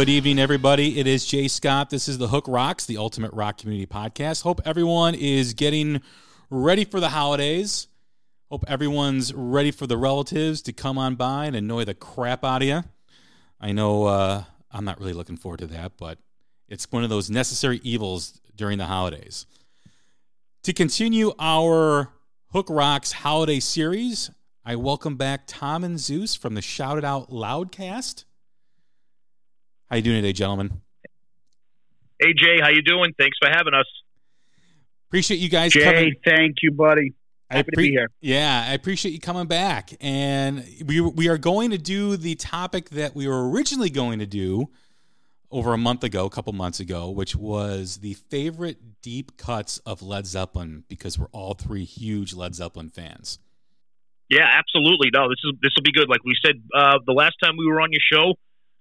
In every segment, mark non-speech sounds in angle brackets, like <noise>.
Good evening, everybody. It is Jay Scott. This is the Hook Rocks, the Ultimate Rock Community Podcast. Hope everyone is getting ready for the holidays. Hope everyone's ready for the relatives to come on by and annoy the crap out of you. I know uh, I'm not really looking forward to that, but it's one of those necessary evils during the holidays. To continue our Hook Rocks holiday series, I welcome back Tom and Zeus from the Shout It Out Loudcast. How you doing today, gentlemen? Hey Jay, how you doing? Thanks for having us. Appreciate you guys Jay, coming. thank you, buddy. Happy to be here. Yeah, I appreciate you coming back. And we we are going to do the topic that we were originally going to do over a month ago, a couple months ago, which was the favorite deep cuts of Led Zeppelin because we're all three huge Led Zeppelin fans. Yeah, absolutely. No, this is this will be good. Like we said uh, the last time we were on your show,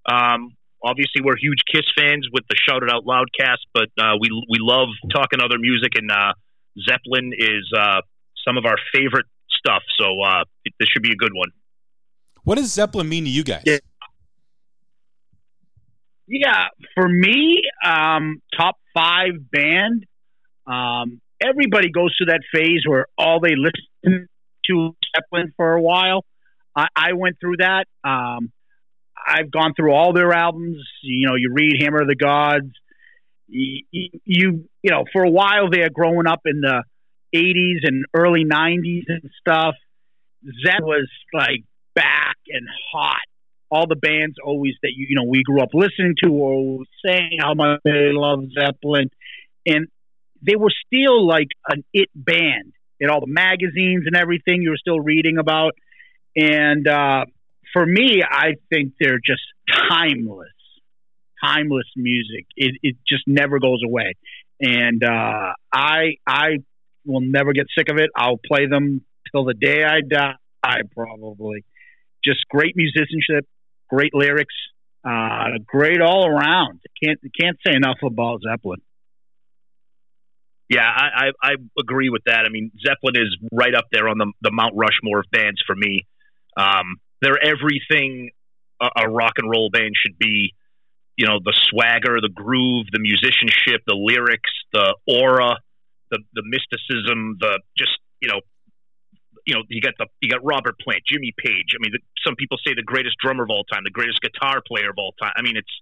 um, obviously we're huge Kiss fans with the Shout It Out Loudcast, but uh, we we love talking other music, and uh, Zeppelin is uh, some of our favorite stuff. So uh, this should be a good one. What does Zeppelin mean to you guys? Yeah. Yeah, for me, um, top five band. Um, everybody goes through that phase where all they listen to Zeppelin for a while. I, I went through that. Um, I've gone through all their albums. You know, you read Hammer of the Gods. You, you, you know, for a while there, growing up in the '80s and early '90s and stuff, Zep was like back and hot. All the bands always that you, you know we grew up listening to or saying how much they love Zeppelin, and they were still like an it band in all the magazines and everything you were still reading about. And uh, for me, I think they're just timeless, timeless music. It, it just never goes away, and uh, I I will never get sick of it. I'll play them till the day I die, I probably. Just great musicianship, great lyrics, uh, great all around. Can't can't say enough about Zeppelin. Yeah, I, I, I agree with that. I mean, Zeppelin is right up there on the the Mount Rushmore of bands for me. Um, they're everything a, a rock and roll band should be. You know, the swagger, the groove, the musicianship, the lyrics, the aura, the the mysticism, the just you know, you know, you got the you got Robert Plant, Jimmy Page. I mean, the, some people say the greatest drummer of all time, the greatest guitar player of all time. I mean, it's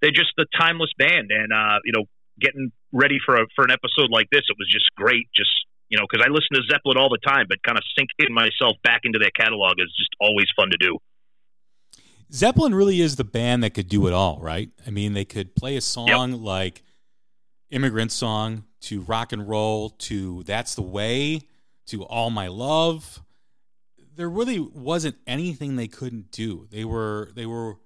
they're just the timeless band, and uh, you know, getting ready for a, for an episode like this, it was just great. Just you know, because I listen to Zeppelin all the time, but kind of sinking myself back into their catalog is just always fun to do. Zeppelin really is the band that could do it all, right? I mean, they could play a song yep. like Immigrant Song to rock and roll to That's the Way to All My Love. There really wasn't anything they couldn't do. They were they were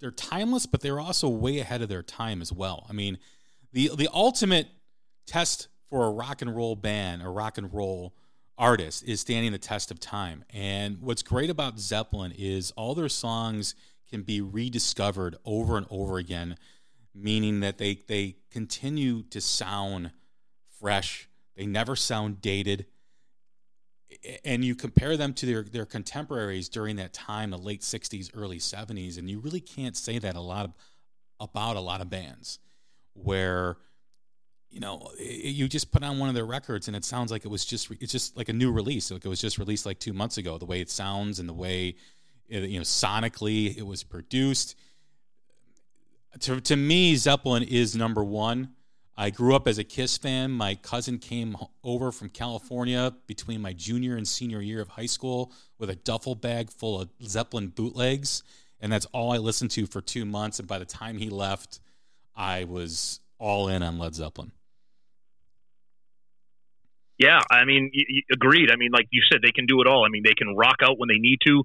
they're timeless, but they were also way ahead of their time as well. I mean, the the ultimate test for a rock and roll band, a rock and roll artist, is standing the test of time. And what's great about Zeppelin is all their songs can be rediscovered over and over again, meaning that they they continue to sound fresh. They never sound dated. And you compare them to their, their contemporaries during that time, the late 60s, early 70s, and you really can't say that a lot of, about a lot of bands where you know, you just put on one of their records and it sounds like it was just it's just like a new release, like it was just released like two months ago. The way it sounds and the way it, you know sonically it was produced. To to me, Zeppelin is number one. I grew up as a Kiss fan. My cousin came over from California between my junior and senior year of high school with a duffel bag full of Zeppelin bootlegs, and that's all I listened to for two months. And by the time he left, I was all in on Led Zeppelin. Yeah, I mean, y- y- agreed. I mean, like you said, they can do it all. I mean, they can rock out when they need to.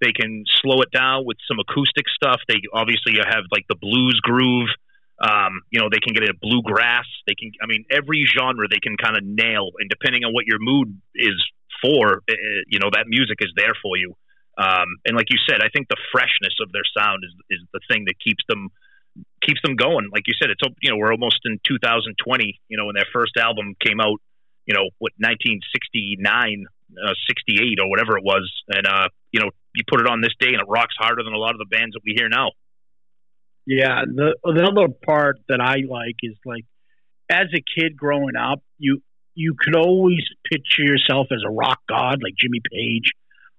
They can slow it down with some acoustic stuff. They obviously have like the blues groove. Um, you know, they can get into bluegrass. They can, I mean, every genre they can kind of nail. And depending on what your mood is for, uh, you know, that music is there for you. Um, and like you said, I think the freshness of their sound is is the thing that keeps them keeps them going. Like you said, it's you know we're almost in 2020. You know, when their first album came out, you know, what 1969, uh, 68 or whatever it was, and uh, you know, you put it on this day and it rocks harder than a lot of the bands that we hear now. Yeah, the the other part that I like is like as a kid growing up, you you could always picture yourself as a rock god like Jimmy Page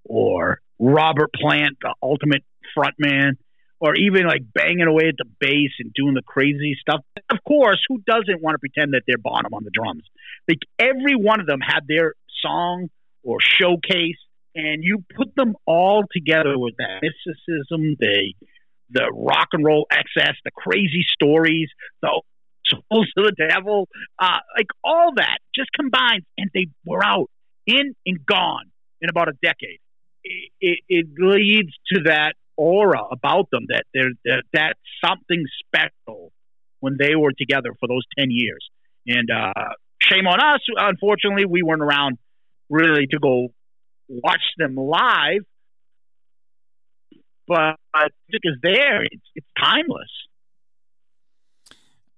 or Robert Plant, the ultimate frontman, or even like banging away at the bass and doing the crazy stuff. Of course, who doesn't want to pretend that they're Bonham on the drums? Like every one of them had their song or showcase, and you put them all together with that mysticism, the the rock and roll excess, the crazy stories, the souls of the devil, uh, like all that just combined, and they were out in and gone in about a decade. It, it, it leads to that aura about them that they're that that's something special when they were together for those ten years. And uh, shame on us. Unfortunately, we weren't around really to go watch them live. But music is there; it's, it's timeless.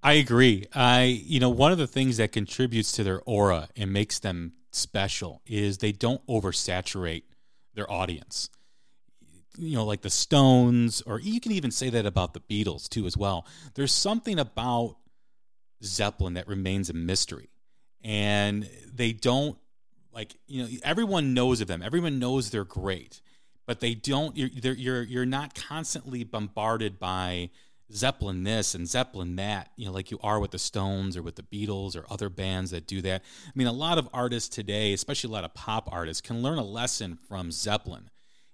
I agree. I you know one of the things that contributes to their aura and makes them special is they don't oversaturate their audience. You know, like the Stones, or you can even say that about the Beatles too, as well. There's something about Zeppelin that remains a mystery, and they don't like you know everyone knows of them. Everyone knows they're great, but they don't. You're you're you're not constantly bombarded by Zeppelin this and Zeppelin that, you know, like you are with the Stones or with the Beatles or other bands that do that. I mean, a lot of artists today, especially a lot of pop artists, can learn a lesson from Zeppelin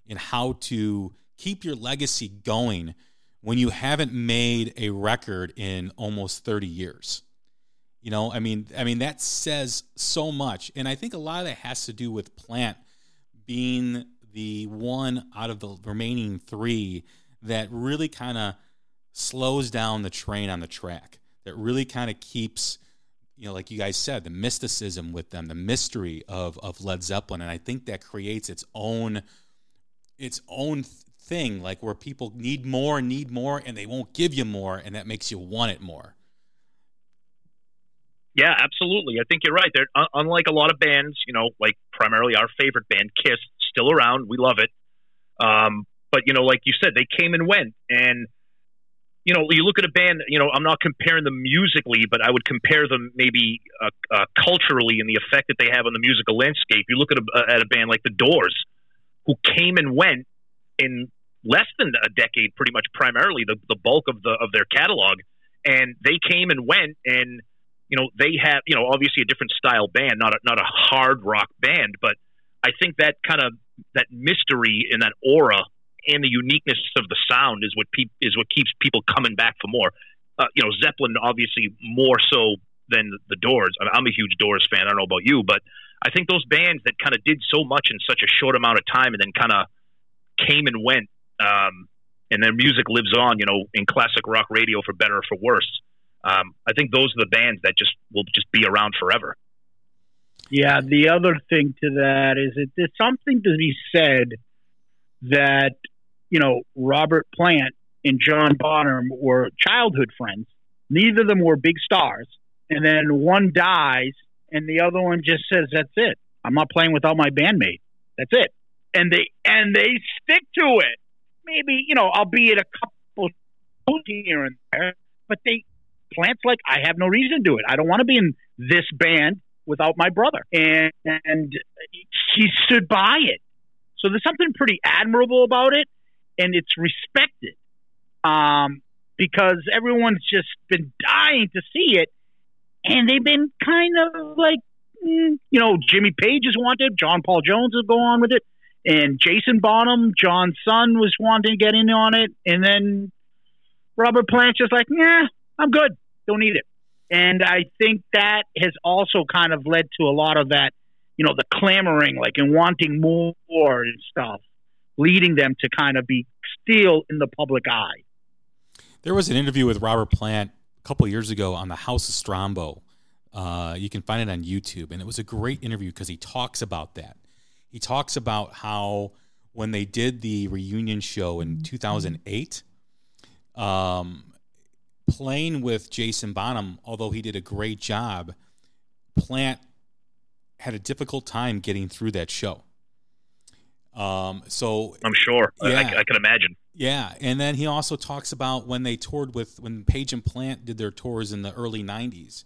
in how to keep your legacy going when you haven't made a record in almost 30 years. You know, I mean, I mean that says so much, and I think a lot of that has to do with Plant being the one out of the remaining three that really kind of slows down the train on the track that really kind of keeps you know like you guys said the mysticism with them the mystery of of led zeppelin and i think that creates its own its own thing like where people need more and need more and they won't give you more and that makes you want it more. Yeah absolutely. I think you're right. They're uh, unlike a lot of bands you know like primarily our favorite band kiss still around. We love it. Um, but you know like you said they came and went. And you know, you look at a band, you know, I'm not comparing them musically, but I would compare them maybe uh, uh, culturally in the effect that they have on the musical landscape. You look at a, at a band like The Doors, who came and went in less than a decade, pretty much primarily the, the bulk of the of their catalog, and they came and went, and you know, they have, you know, obviously a different style band, not a, not a hard rock band, but I think that kind of that mystery and that aura and the uniqueness of the sound is what pe- is what keeps people coming back for more. Uh, you know, Zeppelin obviously more so than the Doors. I'm a huge Doors fan. I don't know about you, but I think those bands that kind of did so much in such a short amount of time and then kind of came and went, um, and their music lives on. You know, in classic rock radio for better or for worse. Um, I think those are the bands that just will just be around forever. Yeah, the other thing to that is that there's something to be said that you know, Robert Plant and John Bonham were childhood friends. Neither of them were big stars. And then one dies, and the other one just says, "That's it. I'm not playing without my bandmate. That's it." And they and they stick to it. Maybe you know, I'll be albeit a couple here and there, but they Plant's like, I have no reason to do it. I don't want to be in this band without my brother. And, and he stood by it. So there's something pretty admirable about it, and it's respected um, because everyone's just been dying to see it, and they've been kind of like, mm, you know, Jimmy Page is wanted, John Paul Jones will go on with it, and Jason Bonham, John's son, was wanting to get in on it, and then Robert Plant's just like, yeah, I'm good, don't need it. And I think that has also kind of led to a lot of that, you know, the clamoring, like, and wanting more and stuff, leading them to kind of be still in the public eye. There was an interview with Robert Plant couple years ago on the House of Strombo. Uh, you can find it on YouTube, and it was a great interview because he talks about that. He talks about how when they did the reunion show in 2008, um, playing with Jason Bonham, although he did a great job, Plant had a difficult time getting through that show. Um, so I'm sure. Yeah, I, I, can imagine. Yeah, and then he also talks about when they toured with when Page and Plant did their tours in the early '90s.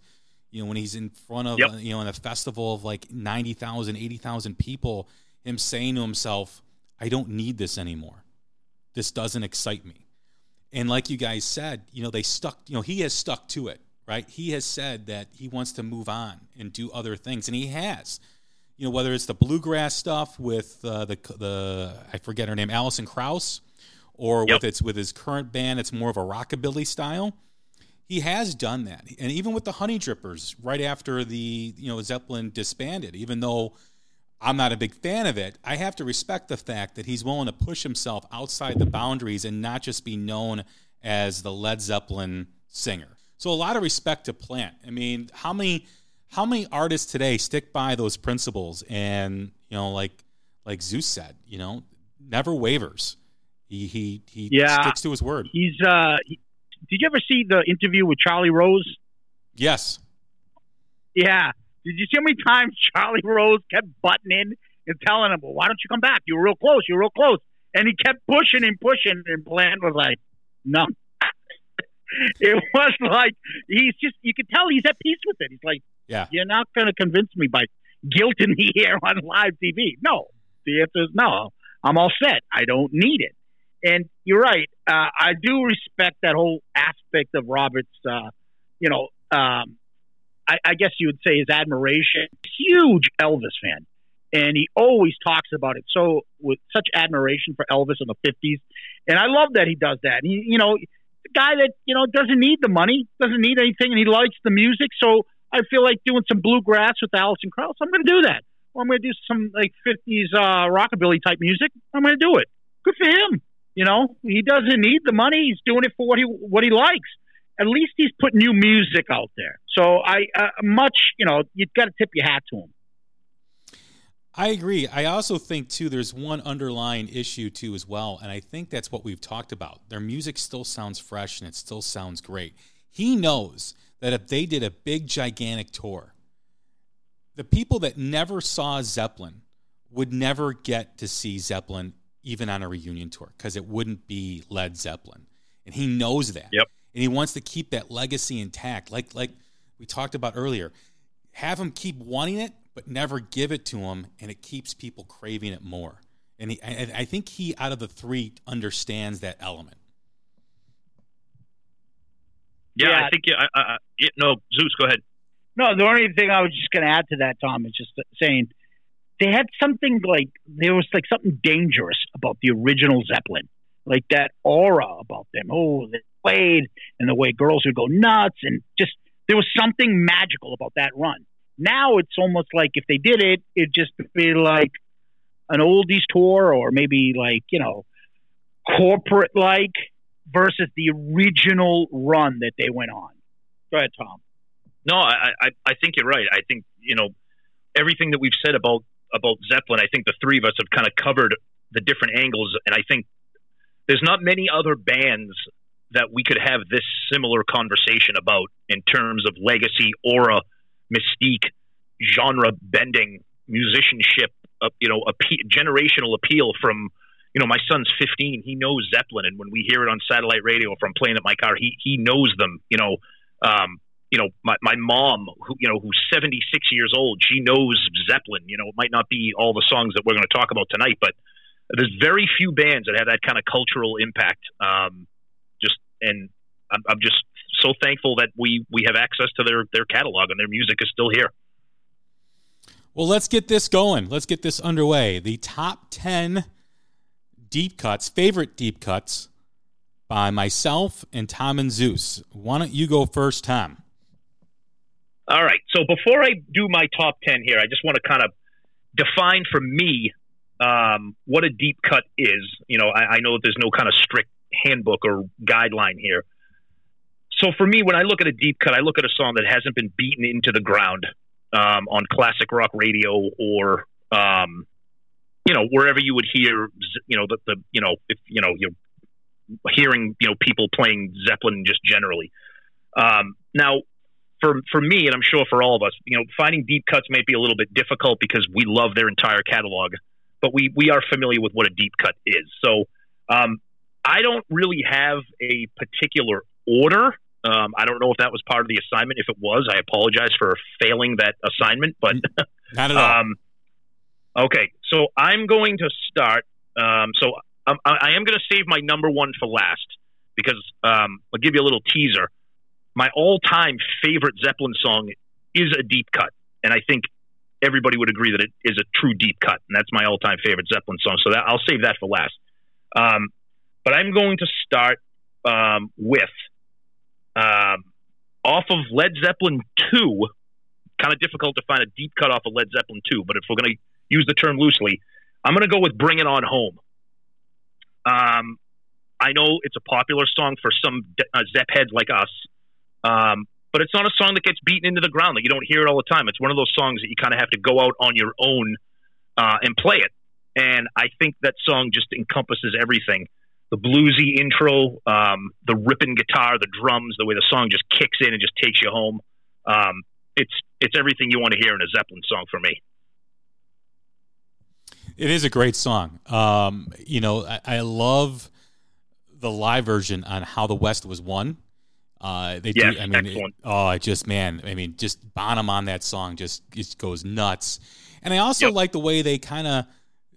You know, when he's in front of yep. uh, you know in a festival of like 90,000, 80,000 people, him saying to himself, "I don't need this anymore. This doesn't excite me." And like you guys said, you know, they stuck. You know, he has stuck to it, right? He has said that he wants to move on and do other things, and he has you know whether it's the bluegrass stuff with uh, the the I forget her name Alison Krauss, or yep. with its with his current band, it's more of a rockabilly style. He has done that, and even with the Honeydrippers, right after the you know Zeppelin disbanded, even though I'm not a big fan of it, I have to respect the fact that he's willing to push himself outside the boundaries and not just be known as the Led Zeppelin singer. So a lot of respect to Plant. I mean, how many how many artists today stick by those principles and you know like like zeus said you know never wavers he he he yeah, sticks to his word he's uh he, did you ever see the interview with charlie rose yes yeah did you see how many times <laughs> charlie rose kept butting in and telling him well why don't you come back you were real close you were real close and he kept pushing and pushing and Plant was like no <laughs> it was like he's just you could tell he's at peace with it he's like yeah. You're not going to convince me by guilt in the <laughs> air on live TV. No. The answer is no. I'm all set. I don't need it. And you're right. Uh, I do respect that whole aspect of Robert's, uh, you know, um, I, I guess you would say his admiration. Huge Elvis fan. And he always talks about it so with such admiration for Elvis in the 50s. And I love that he does that. He, you know, the guy that, you know, doesn't need the money, doesn't need anything, and he likes the music. So I feel like doing some bluegrass with Alison Krauss, I'm going to do that. I'm going to do some like 50s uh, rockabilly type music. I'm going to do it. Good for him. You know, he doesn't need the money. He's doing it for what he what he likes. At least he's putting new music out there. So I uh, much, you know, you've got to tip your hat to him. I agree. I also think too there's one underlying issue too as well, and I think that's what we've talked about. Their music still sounds fresh and it still sounds great. He knows that if they did a big, gigantic tour, the people that never saw Zeppelin would never get to see Zeppelin even on a reunion tour because it wouldn't be Led Zeppelin. And he knows that. Yep. And he wants to keep that legacy intact. Like like we talked about earlier. Have him keep wanting it, but never give it to him, and it keeps people craving it more. And he, I, I think he, out of the three, understands that element. Yeah, yeah. I think. Yeah, I, I, no, Zeus, go ahead. No, the only thing I was just going to add to that, Tom, is just saying they had something like there was like something dangerous about the original Zeppelin, like that aura about them. Oh, they played and the way girls would go nuts, and just there was something magical about that run. Now it's almost like if they did it, it'd just be like an oldies tour, or maybe like you know corporate like versus the original run that they went on. Go ahead, Tom. No, I, I, I think you're right. I think you know everything that we've said about about Zeppelin. I think the three of us have kind of covered the different angles, and I think there's not many other bands that we could have this similar conversation about in terms of legacy, aura, mystique, genre bending, musicianship, uh, you know, appe- generational appeal from you know, my son's 15. He knows Zeppelin, and when we hear it on satellite radio from playing at my car, he he knows them. You know, um, you know, my, my mom, who, you know, who's 76 years old, she knows Zeppelin. You know, it might not be all the songs that we're going to talk about tonight, but there's very few bands that have that kind of cultural impact. Um, just, and I'm, I'm just so thankful that we, we have access to their, their catalog and their music is still here. Well, let's get this going. Let's get this underway. The top 10 deep cuts, favorite deep cuts by myself and Tom and Zeus. Why don't you go first, Tom? All right. So before I do my top 10 here, I just want to kind of define for me um, what a deep cut is. You know, I, I know there's no kind of strict handbook or guideline here. So for me, when I look at a deep cut, I look at a song that hasn't been beaten into the ground um, on classic rock radio or, um, you know, wherever you would hear, you know, the, the you know, if, you know, you're hearing, you know, people playing Zeppelin just generally. Um, now, for for me, and I'm sure for all of us, you know, finding deep cuts may be a little bit difficult because we love their entire catalog, but we we are familiar with what a deep cut is. So um, I don't really have a particular order. Um, I don't know if that was part of the assignment. If it was, I apologize for failing that assignment. But <laughs> not at all. Um, okay, so I'm going to start. Um, so I'm, I am going to save my number one for last because um, I'll give you a little teaser my all-time favorite Zeppelin song is a deep cut, and I think everybody would agree that it is a true deep cut, and that's my all-time favorite Zeppelin song. So that, I'll save that for last. Um, but I'm going to start um, with um, off of Led Zeppelin two. Kind of difficult to find a deep cut off of Led Zeppelin two, but if we're going to use the term loosely, I'm going to go with "Bring It On Home." Um, I know it's a popular song for some uh, Zepp heads like us. Um, but it's not a song that gets beaten into the ground. Like you don't hear it all the time. It's one of those songs that you kind of have to go out on your own uh, and play it. And I think that song just encompasses everything: the bluesy intro, um, the ripping guitar, the drums, the way the song just kicks in and just takes you home. Um, it's it's everything you want to hear in a Zeppelin song for me. It is a great song. Um, you know, I, I love the live version on how the West was won uh, they yes, do. I mean, it, oh, just man. I mean, just Bonham on that song just goes nuts. And I also yep. like the way they kind of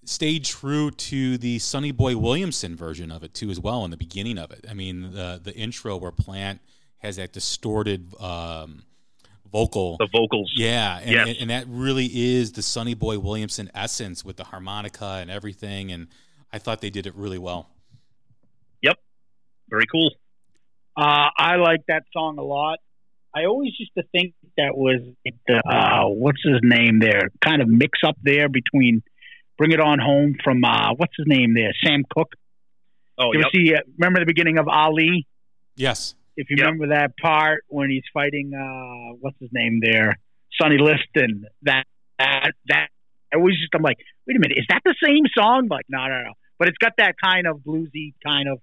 stayed true to the Sonny Boy Williamson version of it too, as well in the beginning of it. I mean, the the intro where Plant has that distorted um, vocal, the vocals, yeah, and, yes. and, and that really is the Sonny Boy Williamson essence with the harmonica and everything. And I thought they did it really well. Yep, very cool. Uh, I like that song a lot. I always used to think that was the uh, what's his name there, kind of mix up there between "Bring It On Home" from uh, what's his name there, Sam Cooke. Oh, you yep. see, uh, remember the beginning of Ali? Yes. If you yep. remember that part when he's fighting, uh, what's his name there, Sonny Liston. That that that. I always just I'm like, wait a minute, is that the same song? Like, no, no, no. But it's got that kind of bluesy kind of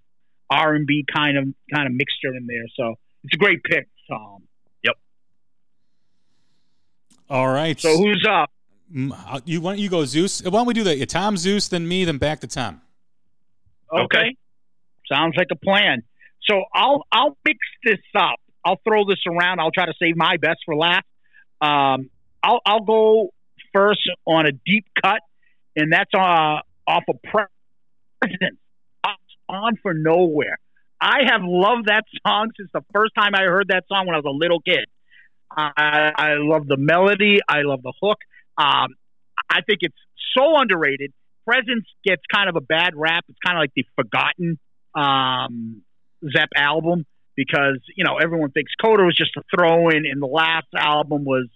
R and B kind of kind of mixture in there. So it's a great pick, Tom. Yep. All right. So who's up? Uh, you want you go Zeus? Why don't we do that? Tom Zeus, then me, then back to Tom. Okay. okay. Sounds like a plan. So I'll I'll mix this up. I'll throw this around. I'll try to save my best for last. Um, I'll I'll go first on a deep cut, and that's uh, off of Presence on for nowhere. I have loved that song since the first time I heard that song when I was a little kid. I, I love the melody. I love the hook. Um, I think it's so underrated. Presence gets kind of a bad rap. It's kind of like the forgotten um, Zepp album because you know everyone thinks Coda was just a throw in, and the last album was.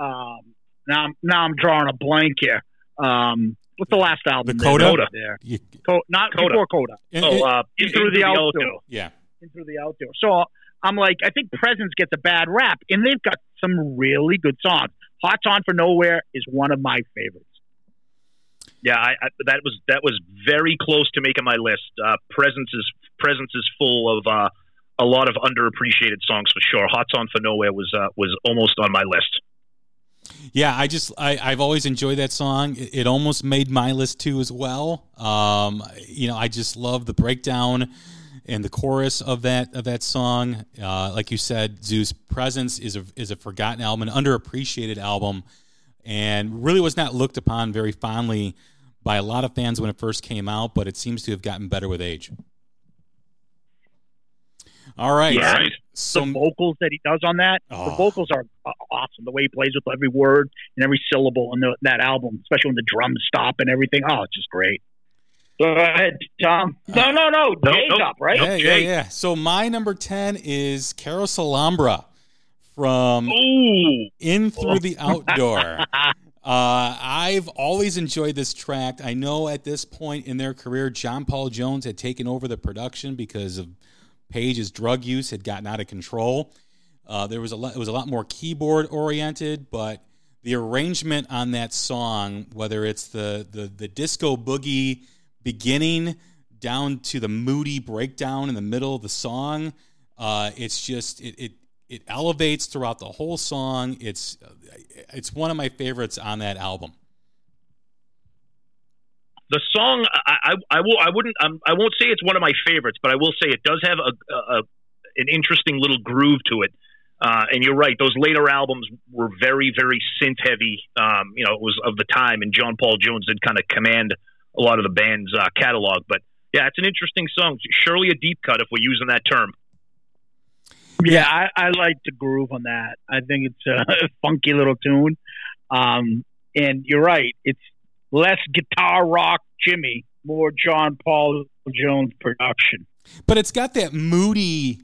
Um, now, I'm, now I'm drawing a blank here. Um, What's the last album? The Coda. Coda. There. You, Co- not Coda. before Coda. In, oh, uh, in, in through the, the out door. Yeah. In through the out door. So I'm like, I think Presence gets a bad rap, and they've got some really good songs. Hots on for Nowhere is one of my favorites. Yeah, I, I, that was that was very close to making my list. Uh, Presence is Presence is full of uh, a lot of underappreciated songs for sure. Hots on for Nowhere was uh, was almost on my list. Yeah, I just I, I've always enjoyed that song. It, it almost made my list too as well. Um, you know, I just love the breakdown and the chorus of that of that song. Uh, like you said, Zeus Presence is a is a forgotten album, an underappreciated album, and really was not looked upon very fondly by a lot of fans when it first came out. But it seems to have gotten better with age. All right. Yeah. So, the vocals that he does on that, oh. the vocals are awesome. The way he plays with every word and every syllable in the, that album, especially when the drums stop and everything. Oh, it's just great. Go ahead, Tom. No, no, no. Jay's nope, up, right? Yeah, yeah, yeah. So my number 10 is Carouselambra from Ooh. In Through the <laughs> Out Door. uh, I've always enjoyed this track. I know at this point in their career, John Paul Jones had taken over the production because of Page's drug use had gotten out of control. Uh, there was a lot, it was a lot more keyboard oriented, but the arrangement on that song, whether it's the the, the disco boogie beginning down to the moody breakdown in the middle of the song. Uh, it's just it, it it elevates throughout the whole song. It's it's one of my favorites on that album. The song I, I, I will I wouldn't um, I won't say it's one of my favorites, but I will say it does have a, a an interesting little groove to it. Uh, and you're right; those later albums were very, very synth heavy. Um, you know, it was of the time, and John Paul Jones did kind of command a lot of the band's uh, catalog. But yeah, it's an interesting song. Surely a deep cut if we're using that term. Yeah, I, I like the groove on that. I think it's a <laughs> funky little tune. Um, and you're right; it's less guitar rock Jimmy, more John Paul Jones production. But it's got that moody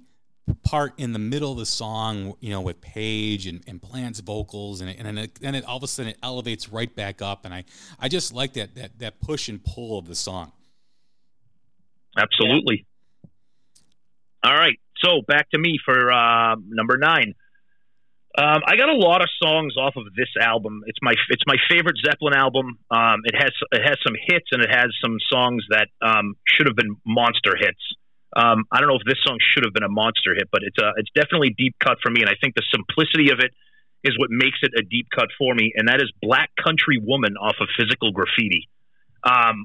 part in the middle of the song, you know, with Page and, and Plant's vocals, and and it, and it all of a sudden it elevates right back up, and I I just like that that that push and pull of the song. Absolutely. All right, so back to me for uh, number nine. Um, I got a lot of songs off of this album. It's my it's my favorite Zeppelin album. Um, it has it has some hits and it has some songs that um, should have been monster hits. Um, I don't know if this song should have been a monster hit, but it's a, it's definitely deep cut for me, and I think the simplicity of it is what makes it a deep cut for me, and that is "Black Country Woman" off of Physical Graffiti. Um,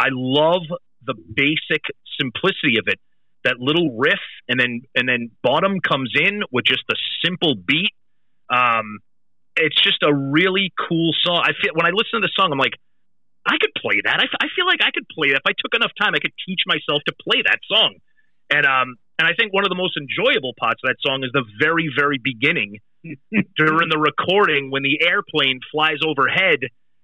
I love the basic simplicity of it. That little riff, and then and then Bonham comes in with just a simple beat. Um, it's just a really cool song. I feel when I listen to the song, I'm like, I could play that. I, I feel like I could play that. If I took enough time, I could teach myself to play that song. And um, and I think one of the most enjoyable parts of that song is the very, very beginning <laughs> during the recording when the airplane flies overhead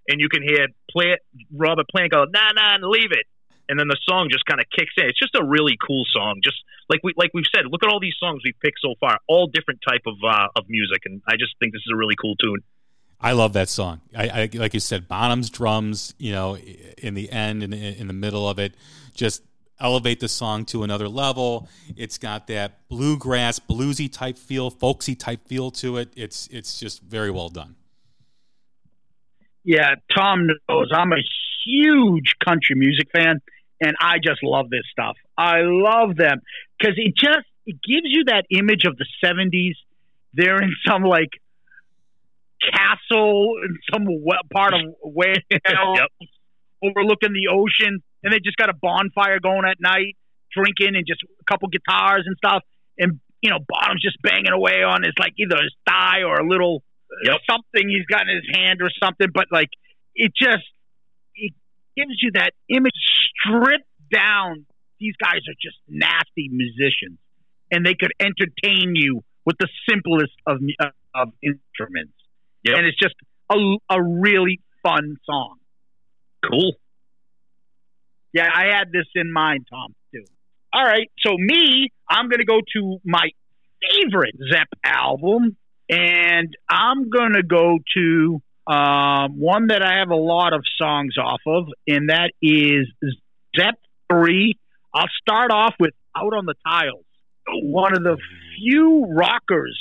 and you can hear play Robert Plant go, nah, nah, leave it. And then the song just kind of kicks in. It's just a really cool song. Just like we like we've said, look at all these songs we've picked so far, all different type of uh, of music, and I just think this is a really cool tune. I love that song. I, I, like you said, Bonham's drums, you know, in the end and in, in the middle of it, just elevate the song to another level. It's got that bluegrass, bluesy type feel, folksy type feel to it. It's it's just very well done. Yeah, Tom knows I'm a huge country music fan, and I just love this stuff. I love them because it just it gives you that image of the '70s. They're in some like castle in some part of where <laughs> yep. overlooking the ocean and they just got a bonfire going at night, drinking and just a couple guitars and stuff. And you know, Bonham's just banging away on his like either his thigh or a little uh, yep. something he's got in his hand or something. But like it just gives you that image stripped down. These guys are just nasty musicians, and they could entertain you with the simplest of of instruments. Yep. And it's just a, a really fun song. Cool. Yeah, I had this in mind, Tom, too. All right, so me, I'm going to go to my favorite Zepp album, and I'm going to go to um, one that I have a lot of songs off of, and that is Zepp 3. I'll start off with Out on the Tiles, one of the few rockers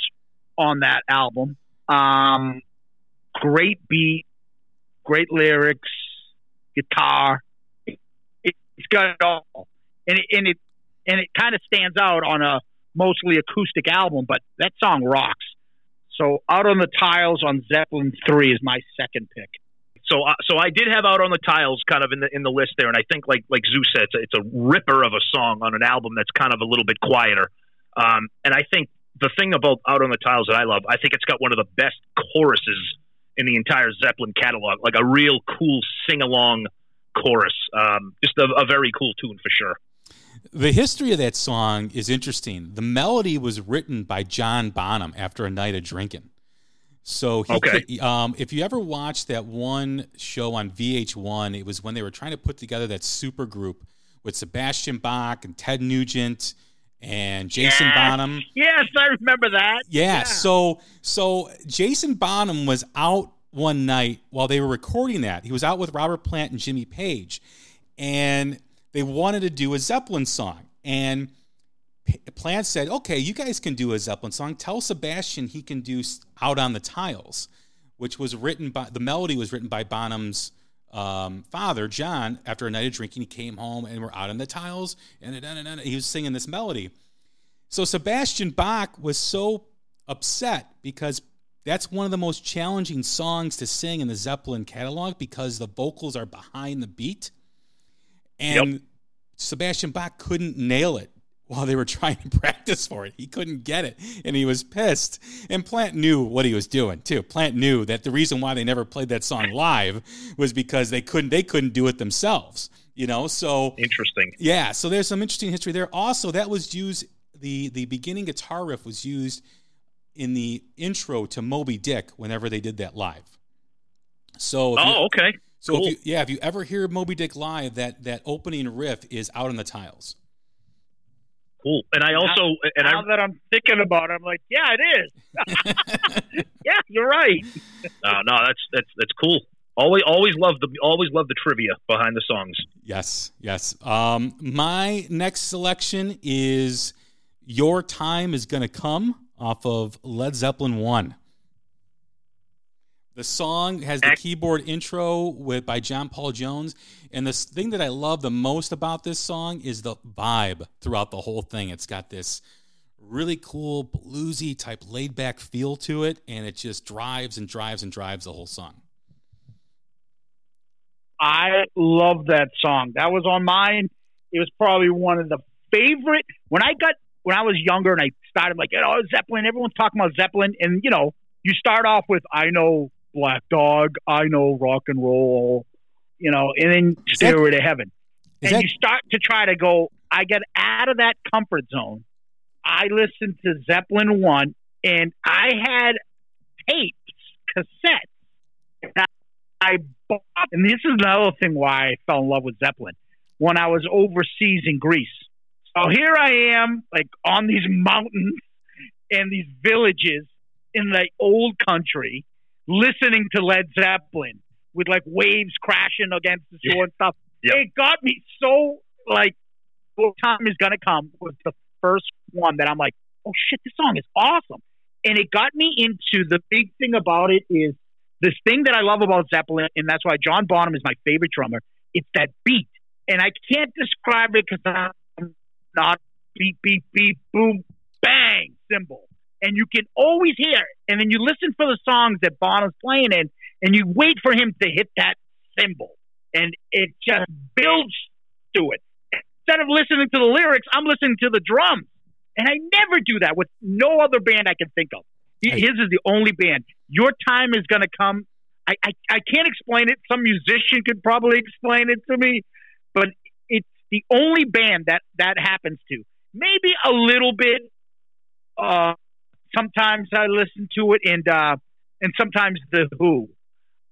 on that album. Um, great beat, great lyrics, guitar, It, has got it all, and it and it and it kind of stands out on a mostly acoustic album. But that song rocks. So out on the tiles on Zeppelin three is my second pick. So, uh, so I did have out on the tiles kind of in the in the list there, and I think like like Zeus said, it's a, it's a ripper of a song on an album that's kind of a little bit quieter. Um, and I think the thing about out on the tiles that I love, I think it's got one of the best choruses in the entire Zeppelin catalog, like a real cool sing along chorus. Um, just a, a very cool tune for sure. The history of that song is interesting. The melody was written by John Bonham after a night of drinking. So, he Okay. um, if you ever watched that one show on VH1, it was when they were trying to put together that super group with Sebastian Bach and Ted Nugent and Jason Yes. Bonham. Yes, I remember that. Yeah, So so Jason Bonham was out one night while they were recording that. He was out with Robert Plant and Jimmy Page, and they wanted to do a Zeppelin song. And Plant said, "Okay, you guys can do a Zeppelin song. Tell Sebastian he can do Out on the Tiles, which was written by the melody was written by Bonham's." Um, father John, after a night of drinking, he came home and we're out on the tiles, and he was singing this melody. So Sebastian Bach was so upset because that's one of the most challenging songs to sing in the Zeppelin catalog because the vocals are behind the beat. And Sebastian Bach couldn't nail it while they were <laughs> trying to practice for it. He couldn't get it and he was pissed. And Plant knew what he was doing too. Plant knew that the reason why they never played that song live was because they couldn't they couldn't do it themselves. You know, so Interesting. yeah, so there's some interesting history there. Also, that was used the the beginning guitar riff was used in the intro to Moby Dick whenever they did that live. So, Oh, okay. So cool. if you, yeah, if you ever hear Moby Dick live, that that opening riff is out on the tiles. Cool. And I also and I now that I'm thinking about it, I'm like, yeah, it is. <laughs> <laughs> yeah, you're right. uh, no, that's that's that's cool. Always always love the always love the trivia behind the songs. Yes, yes. Um, my next selection is "Your Time Is Gonna Come" off of Led Zeppelin One. The song has the keyboard intro with by John Paul Jones, and the thing that I love the most about this song is the vibe throughout the whole thing. It's got this really cool bluesy type laid back feel to it, and it just drives and drives and drives the whole song. I love that song. That was on mine. It was probably one of the favorite when I got when I was younger and I started like, oh Zeppelin, everyone's talking about Zeppelin, and you know, you start off with I know Black Dog, I know rock and roll, you know, and then Is that- Stairway to Heaven. And that you start to try to go, I get out of that comfort zone. I listened to Zeppelin 1 and I had tapes, cassettes. I, I bought, and this is another thing why I fell in love with Zeppelin when I was overseas in Greece. So here I am, like on these mountains and these villages in the old country, listening to Led Zeppelin with like waves crashing against the shore and stuff. Yep. It got me so like, "What time is gonna come?" was the first one that I'm like, "Oh shit, this song is awesome," and it got me into the big thing about it is this thing that I love about Zeppelin, and that's why John Bonham is my favorite drummer. It's that beat, and I can't describe it because I'm not beep beep beep boom bang cymbal, and you can always hear it. And then you listen for the songs that Bonham's playing in, and you wait for him to hit that cymbal, and it just builds to it. Instead of listening to the lyrics, I'm listening to the drums, and I never do that with no other band I can think of. Hey. His is the only band. Your time is going to come. I, I, I can't explain it. Some musician could probably explain it to me, but it's the only band that that happens to. Maybe a little bit. Uh, sometimes I listen to it, and uh, and sometimes the Who.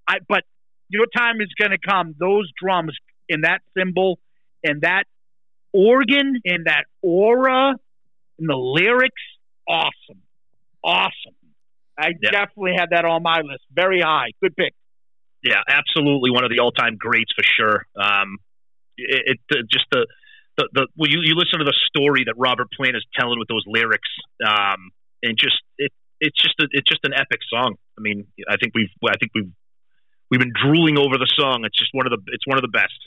I but your time is going to come. Those drums and that cymbal and that organ and that aura and the lyrics, awesome, awesome. I Yeah. definitely had that on my list. Very high. Good pick. Yeah, absolutely one of the all-time greats for sure. Um, it, it uh, just the the, the when you, you listen to the story that Robert Plant is telling with those lyrics, um, and just it it's just a, it's just an epic song. I mean, I think we've I think we've we've been drooling over the song. It's just one of the it's one of the best.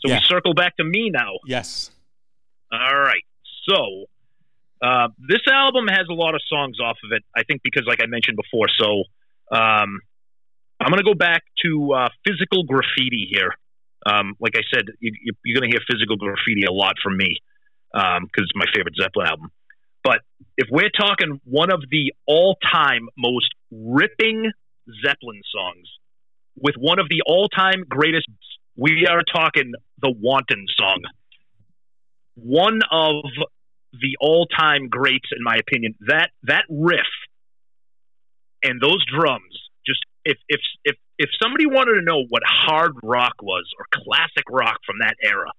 So Yeah. we circle back to me now. Yes. All right. So uh, this album has a lot of songs off of it. I think because, like I mentioned before, so um, I'm going to go back to uh, physical graffiti here. Um, like I said, you, are going to hear physical graffiti a lot from me because um, it's my favorite Zeppelin album. But if we're talking one of the all-time most ripping Zeppelin songs, with one of the all-time greatest, we are talking the "Wanton" song. One of the all-time greats, in my opinion. That that riff and those drums just if if if if somebody wanted to know what hard rock was or classic rock from that era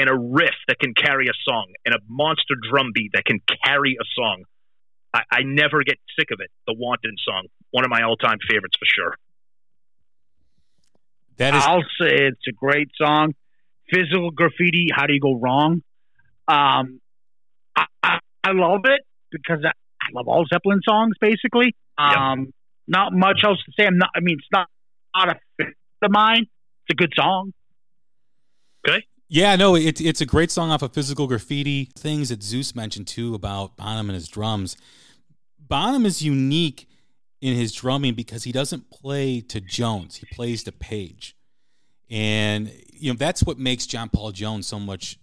and a riff that can carry a song and a monster drum beat that can carry a song I, I never get sick of it the wanton song one of my all-time favorites for sure that is i'll say it's a great song physical graffiti how do you go wrong um, I, I, I love it because I, I love all zeppelin songs basically um, yep. Not much else to say. I'm not. I mean, it's not not a fit of mine. It's a good song. Yeah, no, it's it's a great song off of Physical Graffiti. Things that Zeus mentioned too about Bonham and his drums. Bonham is unique in his drumming because he doesn't play to Jones; he plays to Page, and you know that's what makes John Paul Jones so much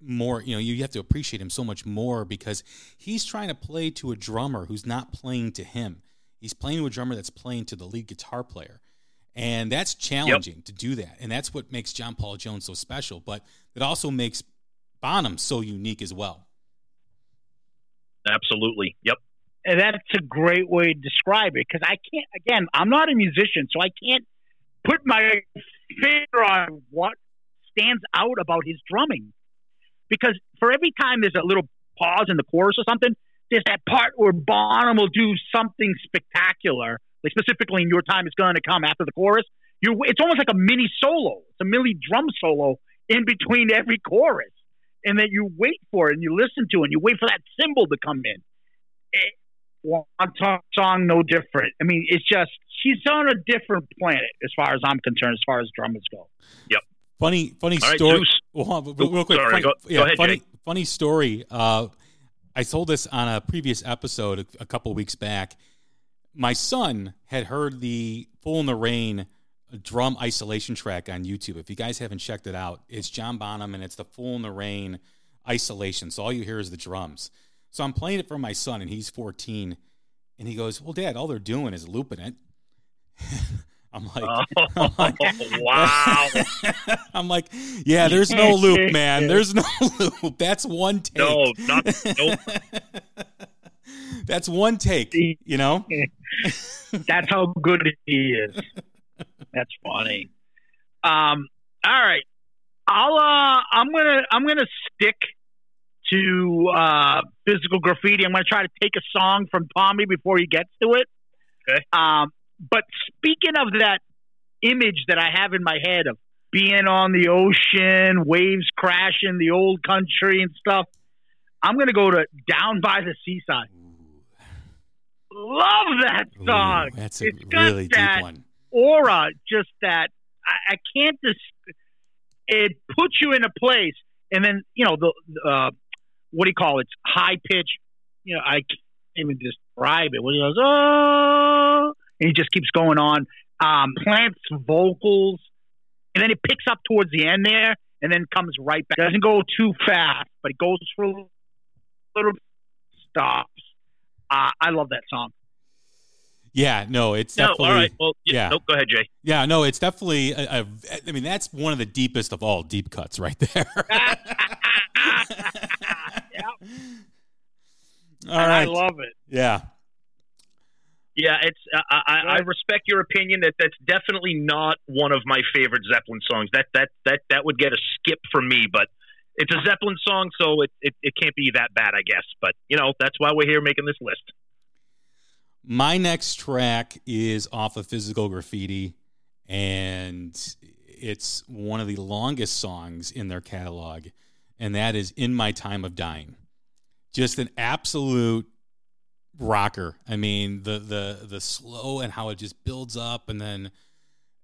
more you know you have to appreciate him so much more because he's trying to play to a drummer who's not playing to him he's playing to a drummer that's playing to the lead guitar player and that's challenging yep. to do that and that's what makes john paul jones so special but it also makes bonham so unique as well absolutely yep and that's a great way to describe it because i can't again i'm not a musician so i can't put my finger on what stands out about his drumming because for every time there's a little pause in the chorus or something, there's that part where Bonham will do something spectacular. Like specifically in your time is going to come after the chorus. You, it's almost like a mini solo. It's a mini drum solo in between every chorus, and then you wait for it and you listen to it and you wait for that cymbal to come in. It, one song, no different. I mean, it's just she's on a different planet as far as I'm concerned, as far as drummers go. Yep. Funny, funny All story. Right, well, real quick, Sorry, funny, go, yeah, go ahead, funny, funny story. Uh, I told this on a previous episode a, a couple weeks back. My son had heard the "Fool in the Rain" drum isolation track on YouTube. If you guys haven't checked it out, it's John Bonham and it's the "Fool in the Rain" isolation. So all you hear is the drums. So I'm playing it for my son, and he's 14, and he goes, "Well, Dad, all they're doing is looping it." <laughs> I'm like, oh, <laughs> I'm like <laughs> wow. I'm like, yeah, there's no loop, man. There's no loop. That's one take. No, not nope. That's one take. You know. <laughs> That's how good he is. That's funny. Um. All right. I'll. Uh. I'm gonna. I'm gonna stick to uh, physical graffiti. I'm gonna try to take a song from Tommy before he gets to it. Okay. Um but speaking of that image that I have in my head of being on the ocean, waves crashing, the old country and stuff, I'm going to go to Down by the Seaside. Love that song. Ooh, that's a it's really deep one. Aura, just that I, I can't just. It puts you in a place, and then you know the uh, what do you call it? It's high pitch. You know, I can't even describe it. When he goes, oh, and he just keeps going on. Um, plants vocals, and then it picks up towards the end there, and then comes right back. Doesn't go too fast, but it goes for a little stops. Uh, I love that song. Yeah, no, it's no, definitely. All right, well, yeah, yeah. Nope, go ahead, Jay. Yeah, no, it's definitely. A, a, I mean, that's one of the deepest of all deep cuts, right there. <laughs> yeah. All right. I love it. Yeah. Yeah, it's. Uh, I, I respect your opinion. That that's definitely not one of my favorite Zeppelin songs. That that that that would get a skip from me. But it's a Zeppelin song, so it, it, it can't be that bad, I guess. But you know, that's why we're here making this list. My next track is off of Physical Graffiti, and it's one of the longest songs in their catalog, and that is "In My Time of Dying." Just an absolute rocker. I mean, the the the slow and how it just builds up and then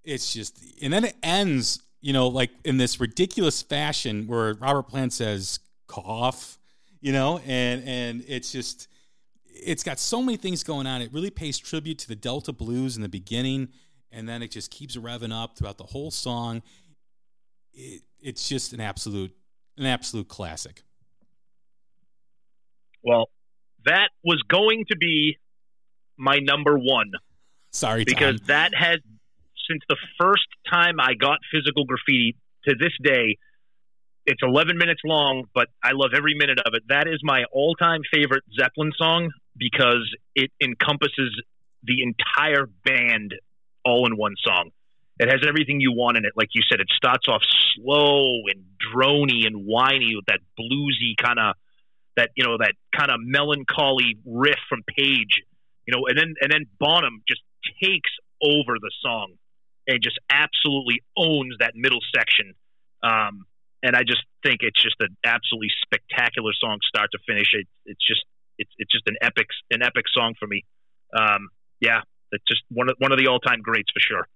it's just and then it ends, you know, like in this ridiculous fashion where Robert Plant says cough, you know, and and it's just it's got so many things going on. It really pays tribute to the Delta blues in the beginning, and then it just keeps revving up throughout the whole song. It, it's just an absolute, an absolute classic. Well, that was going to be my number one. Sorry, because Tom. that has since the first time I got physical graffiti to this day. It's 11 minutes long, but I love every minute of it. That is my all-time favorite Zeppelin song because it encompasses the entire band all in one song. It has everything you want in it. Like you said, it starts off slow and drony and whiny with that bluesy kind of that you know that kind of melancholy riff from Page, you know, and then and then Bonham just takes over the song and just absolutely owns that middle section. Um, and I just think it's just an absolutely spectacular song, start to finish. It, it's just it's it's just an epic an epic song for me. Um, yeah, it's just one of one of the all time greats for sure.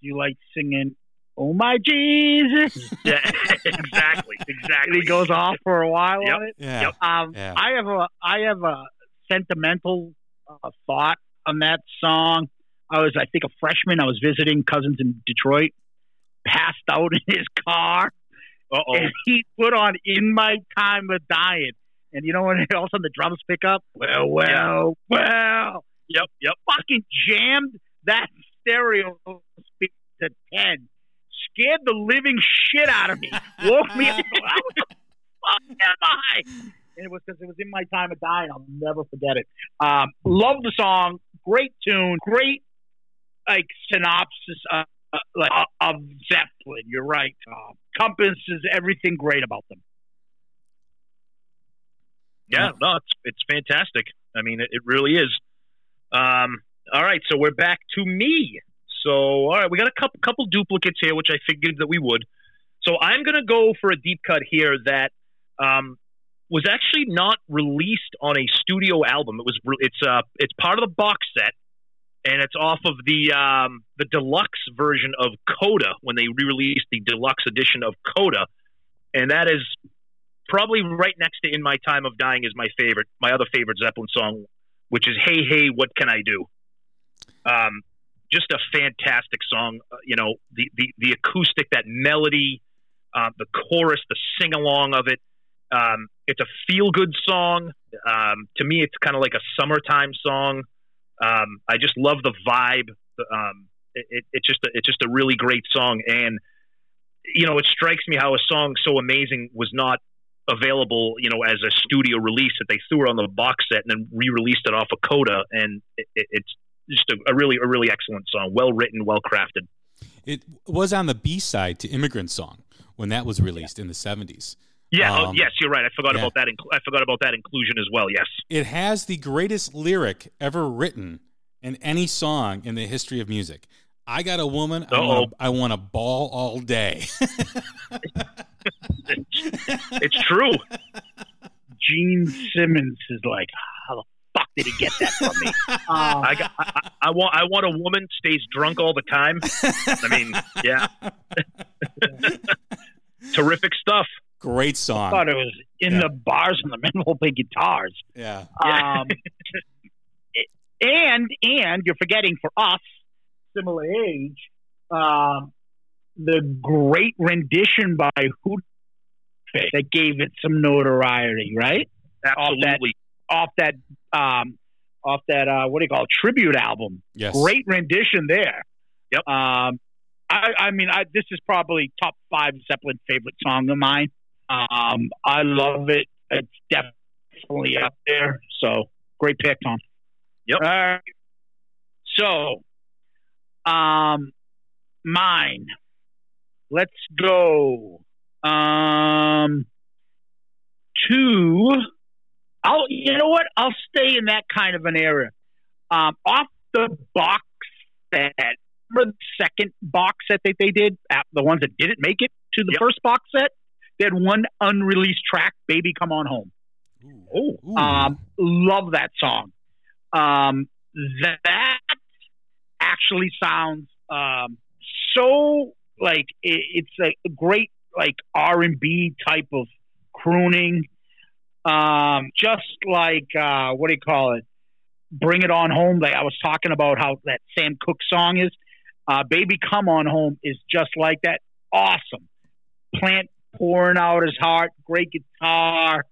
Do you like singing? Oh my Jesus! <laughs> yeah, exactly, exactly. he goes off for a while Yep. on it. Yeah. Yep. Um, Yeah. I have a I have a sentimental uh, thought on that song. I was I think a freshman. I was visiting cousins in Detroit. Passed out in his car, Uh oh. and he put on "In My Time of Dying." And you know when <laughs> all of a sudden the drums pick up? Well, well, well. Yep, yep. Fucking jammed that stereo speak to ten. Scared the living shit out of me. <laughs> Woke me up. <laughs> How the fuck am I? And it was because it was in my time of dying. I'll never forget it. Um, love the song. Great tune. Great like synopsis of, like of Zeppelin. You're right, Tom. Compass is everything great about them. Yeah, no, it's it's fantastic. I mean, it, it really is. Um, all right, so we're back to me. So, all right, we got a couple couple duplicates here, which I figured that we would. So, I'm going to go for a deep cut here that um, was actually not released on a studio album. It was it's uh it's part of the box set, and it's off of the um, the deluxe version of Coda when they re-released the deluxe edition of Coda, and that is probably right next to "In My Time of Dying" is my favorite, my other favorite Zeppelin song, which is "Hey Hey, What Can I Do." Um, just a fantastic song. Uh, you know, the the the acoustic, that melody, uh, the chorus, the sing along of it. Um, it's a feel good song. Um, to me, it's kind of like a summertime song. Um, I just love the vibe. Um, it, it, it's just a, it's just a really great song, and you know, it strikes me how a song so amazing was not available, you know, as a studio release that they threw it on the box set and then re-released it off of Coda, and it, it, it's just a, a really a really excellent song, well written, well crafted. It was on the B side to Immigrant Song when that was released in the 70s. Yeah, oh, Um, yes, you're right. I forgot yeah. about that. Inc- I forgot about that inclusion as well. Yes. It has the greatest lyric ever written in any song in the history of music. I got a woman. I Uh-oh. want, a, I want a ball all day. <laughs> It's true. Gene Simmons is like, how the fuck did he get that from me? <laughs> I got. I, I- I want. I want a woman stays drunk all the time. I mean, yeah. <laughs> Terrific stuff. Great song. I song. thought it was in Yeah. the bars and the men will play guitars. Yeah. Yeah. Um, <laughs> and and you're forgetting for us, similar age, um, the great rendition by who that gave it some notoriety, right? Absolutely. Off that, um, off that, uh, what do you call it, tribute album? Yes. Great rendition there. Yep. Um, I, I mean, I, this is probably top five Zeppelin favorite song of mine. Um, I love it. It's definitely up there. So great pick, Tom. Yep. All right. So, um, mine. Let's go. Um, two. I'll. You know what? I'll stay in that kind of an area. Um, off the box set. Remember the second box set that they did? Uh, The ones that didn't make it to the Yep. first box set. Had one unreleased track, "Baby Come On Home." Ooh. Ooh. Um, love that song. Um, that actually sounds um, so like it, it's a great like R and B type of crooning. Um, just like uh, what do you call it? Bring it on home. Like I was talking about how that Sam Cooke song is. Uh, Baby Come On Home is just like that. Awesome. Plant pouring out his heart. Great guitar.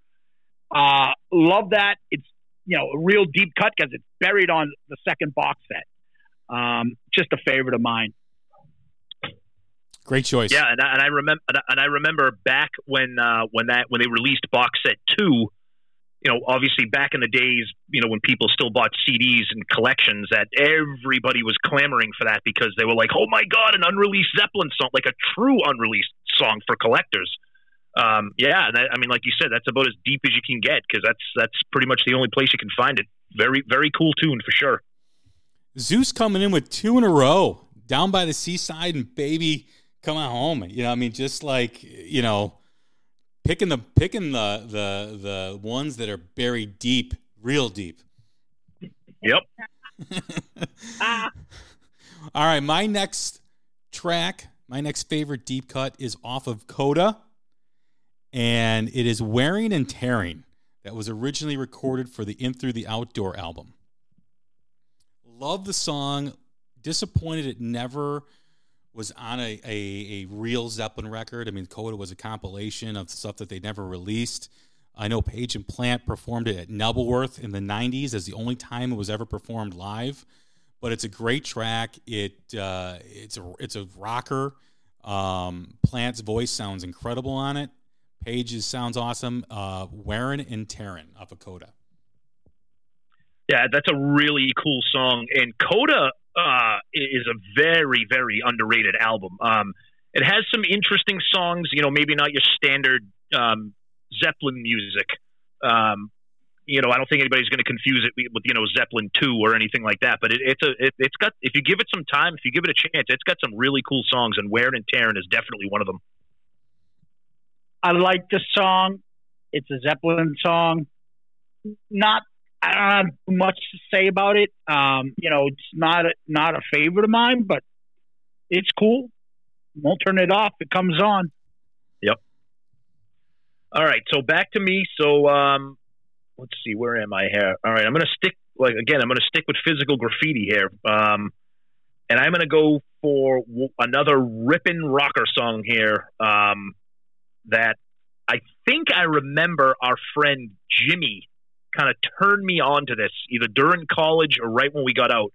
Uh, love that. It's you know a real deep cut because it's buried on the second box set. Um, just a favorite of mine. Great choice. Yeah, and I, and I remember and I remember back when uh, when that when they released box set two. You know, obviously back in the days, you know, when people still bought CDs and collections, that everybody was clamoring for that because they were like, "Oh my God, an unreleased Zeppelin song, like a true unreleased song for collectors." Um, yeah, that, I mean, like you said, that's about as deep as you can get because that's that's pretty much the only place you can find it. Very very cool tune for sure. Zeus coming in with two in a row, down by the seaside, and baby come on home. You know, I mean, just like you know, picking the picking the the the ones that are buried deep, real deep. Yep. ah. <laughs> All right, my next track, my next favorite deep cut is off of Coda, and it is "Wearing and Tearing." That was originally recorded for the In Through the Outdoor album. Love the song. Disappointed it never was on a, a, a real Zeppelin record. I mean, Coda was a compilation of stuff that they never released. I know Page and Plant performed it at Knebworth in the 90s as the only time it was ever performed live. But it's a great track. It uh, it's a it's a rocker. Um, Plant's voice sounds incredible on it. Page's sounds awesome. Uh, Wearing and off of Coda. Yeah, that's a really cool song. And Coda uh, is a very, very underrated album. Um, it has some interesting songs, you know, maybe not your standard um, Zeppelin music. Um, you know, I don't think anybody's going to confuse it with you know Zeppelin two or anything like that. But it, it's a it, has got if you give it some time, if you give it a chance, it's got some really cool songs, and Wearing and Tearing is definitely one of them. I like the song. It's a Zeppelin song. Not I don't have much to say about it. Um, you know, it's not a, not a favorite of mine, but it's cool. Won't turn it off. It comes on. Yep. All right. So back to me. So um, let's see. Where am I here? All right. I'm going to stick. Like again, I'm going to stick with physical graffiti here. Um, and I'm going to go for w- another ripping rocker song here. Um, that I think I remember our friend Jimmy kind of turned me on to this either during college or right when we got out,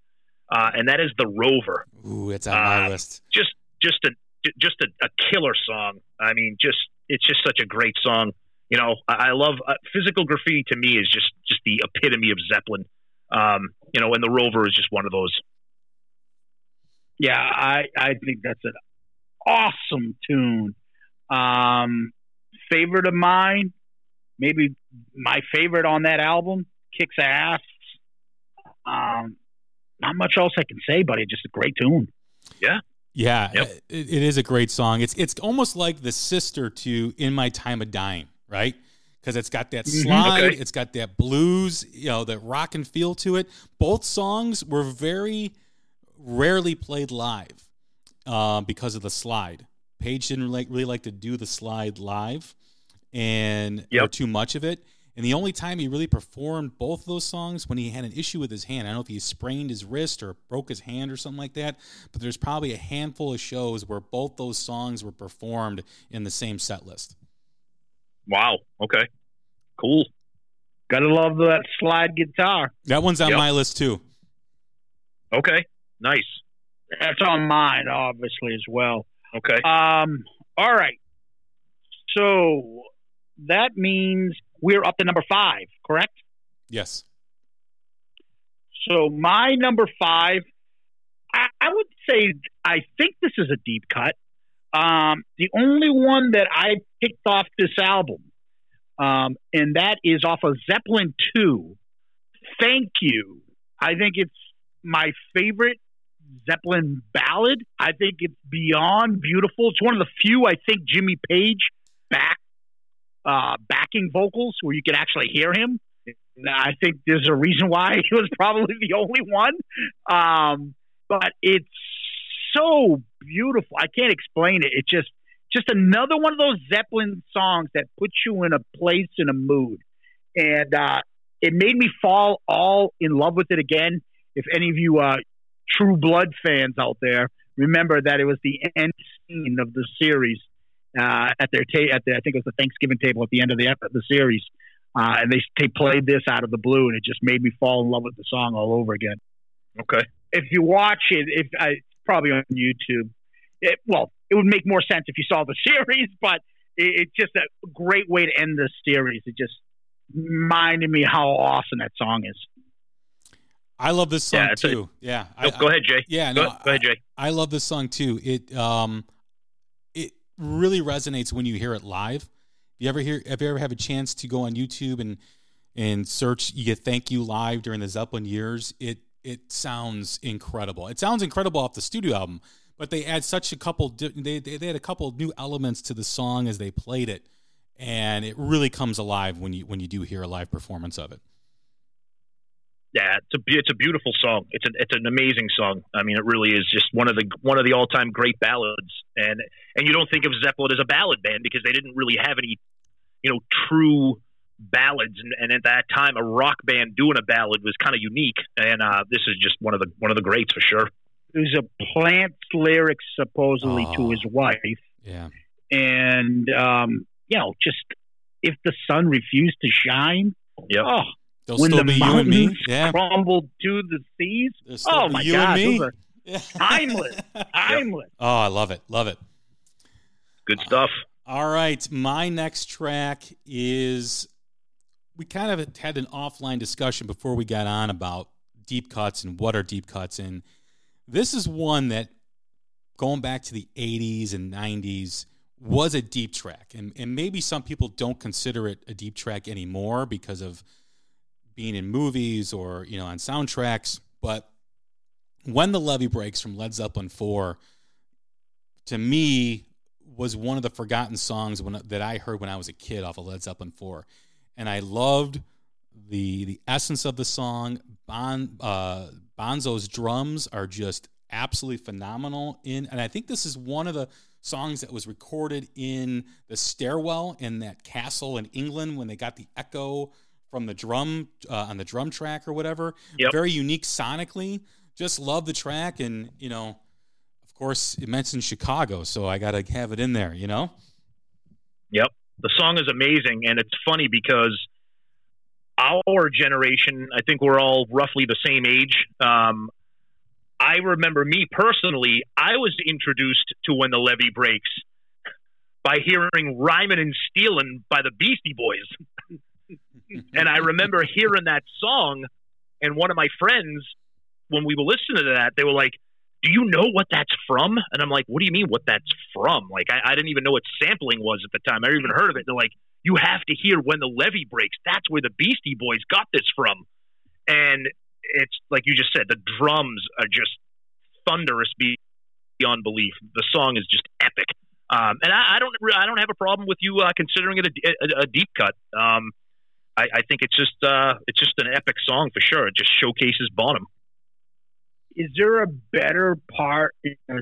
uh, and that is the Rover. Ooh, it's on my Uh, list. Just just a just a, a killer song. I mean, just it's just such a great song. You know, I, I love uh, physical graffiti. To me, is just just the epitome of Zeppelin. Um, you know, and the Rover is just one of those. Yeah, I I think that's an awesome tune. Um, favorite of mine, maybe my favorite on that album, kicks ass. Um, not much else I can say, but it's just a great tune. Yeah, Yep. it, it is a great song. It's it's almost like the sister to "In My Time of Dying," right? Because it's got that Mhm. slide, Okay. it's got that blues, you know, that rock and feel to it. Both songs were very rarely played live uh, because of the slide. Page didn't like really like to do the slide live, and or Yep. too much of it. And the only time he really performed both those songs when he had an issue with his hand. I don't know if he sprained his wrist or broke his hand or something like that. But there's probably a handful of shows where both those songs were performed in the same set list. Wow. Okay. Cool. Gotta love that slide guitar. That one's on Yep. my list too. Okay. Nice. That's on mine, obviously, as well. Okay. Um, all right. So that means we're up to number five, correct? Yes. So my number five, I, I would say I think this is a deep cut. Um, the only one that I picked off this album, um, and that is off of Zeppelin Two. Thank you. I think it's my favorite Zeppelin ballad. I think it's beyond beautiful. It's one of the few I think Jimmy Page back uh, backing vocals where you can actually hear him. I think there's a reason why <laughs> he was probably the only one. Um, but it's so beautiful. I can't explain it. It's just just another one of those Zeppelin songs that puts you in a place in a mood. and uh, it made me fall all in love with it again. If any of you uh, True Blood fans out there remember that it was the end scene of the series uh, at their ta- at the I think it was the Thanksgiving table at the end of the the series, uh, and they they played this out of the blue, and it just made me fall in love with the song all over again. Okay, if you watch it, if it's probably on YouTube, it, well, it would make more sense if you saw the <laughs> series, but it, it's just a great way to end the series. It just reminded me how awesome that song is. I love this song yeah, too. A, yeah. No, I, go ahead, Jay. Yeah, go, no, go ahead, Jay. I, I, love this song too. It um, it really resonates when you hear it live. If you ever hear? Have you ever have a chance to go on YouTube and and search "You Thank You" live during the Zeppelin years? It it sounds incredible. It sounds incredible off the studio album, but they add such a couple. They they, they had a couple new elements to the song as they played it, and it really comes alive when you when you do hear a live performance of it. Yeah, it's a it's a beautiful song. It's an it's an amazing song. I mean, it really is just one of the one of the all time great ballads. And and you don't think of Zeppelin as a ballad band because they didn't really have any, you know, true ballads. And, and at that time, a rock band doing a ballad was kind of unique. And uh, this is just one of the one of the greats for sure. It was a Plant's lyrics supposedly oh, to his wife. Yeah, and um, you know, just if the sun refused to shine. Yeah. Oh, They'll when still the be you and me. Yeah. crumbled to the seas. Oh my god, those are <laughs> timeless, <laughs> timeless. Oh, I love it, love it. Good stuff. Uh, all right, my next track is. We kind of had an offline discussion before we got on about deep cuts and what are deep cuts, and this is one that going back to the 80s and 90s was a deep track and, and maybe some people don't consider it a deep track anymore because of being in movies or you know on soundtracks. But when the levee breaks from Led Zeppelin four, to me was one of the forgotten songs when, that I heard when I was a kid off of Led Zeppelin four, and I loved the the essence of the song. Bon, uh, Bonzo's drums are just absolutely phenomenal in, and I think this is one of the songs that was recorded in the stairwell in that castle in England when they got the echo from the drum uh, on the drum track or whatever. Yep. Very unique sonically. Just love the track, and you know, of course, it mentions Chicago, so I got to have it in there. You know. Yep, the song is amazing, and it's funny because our generation, I think we're all roughly the same age. Um, I remember me personally, I was introduced to When the Levee Breaks by hearing Rhymin' and Stealing by the Beastie Boys. And I remember hearing that song, and one of my friends, when we were listening to that, they were like, "Do you know what that's from?" And I'm like, "What do you mean, what that's from?" Like, I, I didn't even know what sampling was at the time. I even heard of it. They're like, "You have to hear when the levee breaks. That's where the Beastie Boys got this from." And it's like you just said, the drums are just thunderous beyond belief. The song is just epic. Um, and I, I, don't, I don't have a problem with you uh, considering it a, a, a deep cut. Um, I, I think it's just uh, it's just an epic song for sure. It just showcases Bonham. Is there a better part in a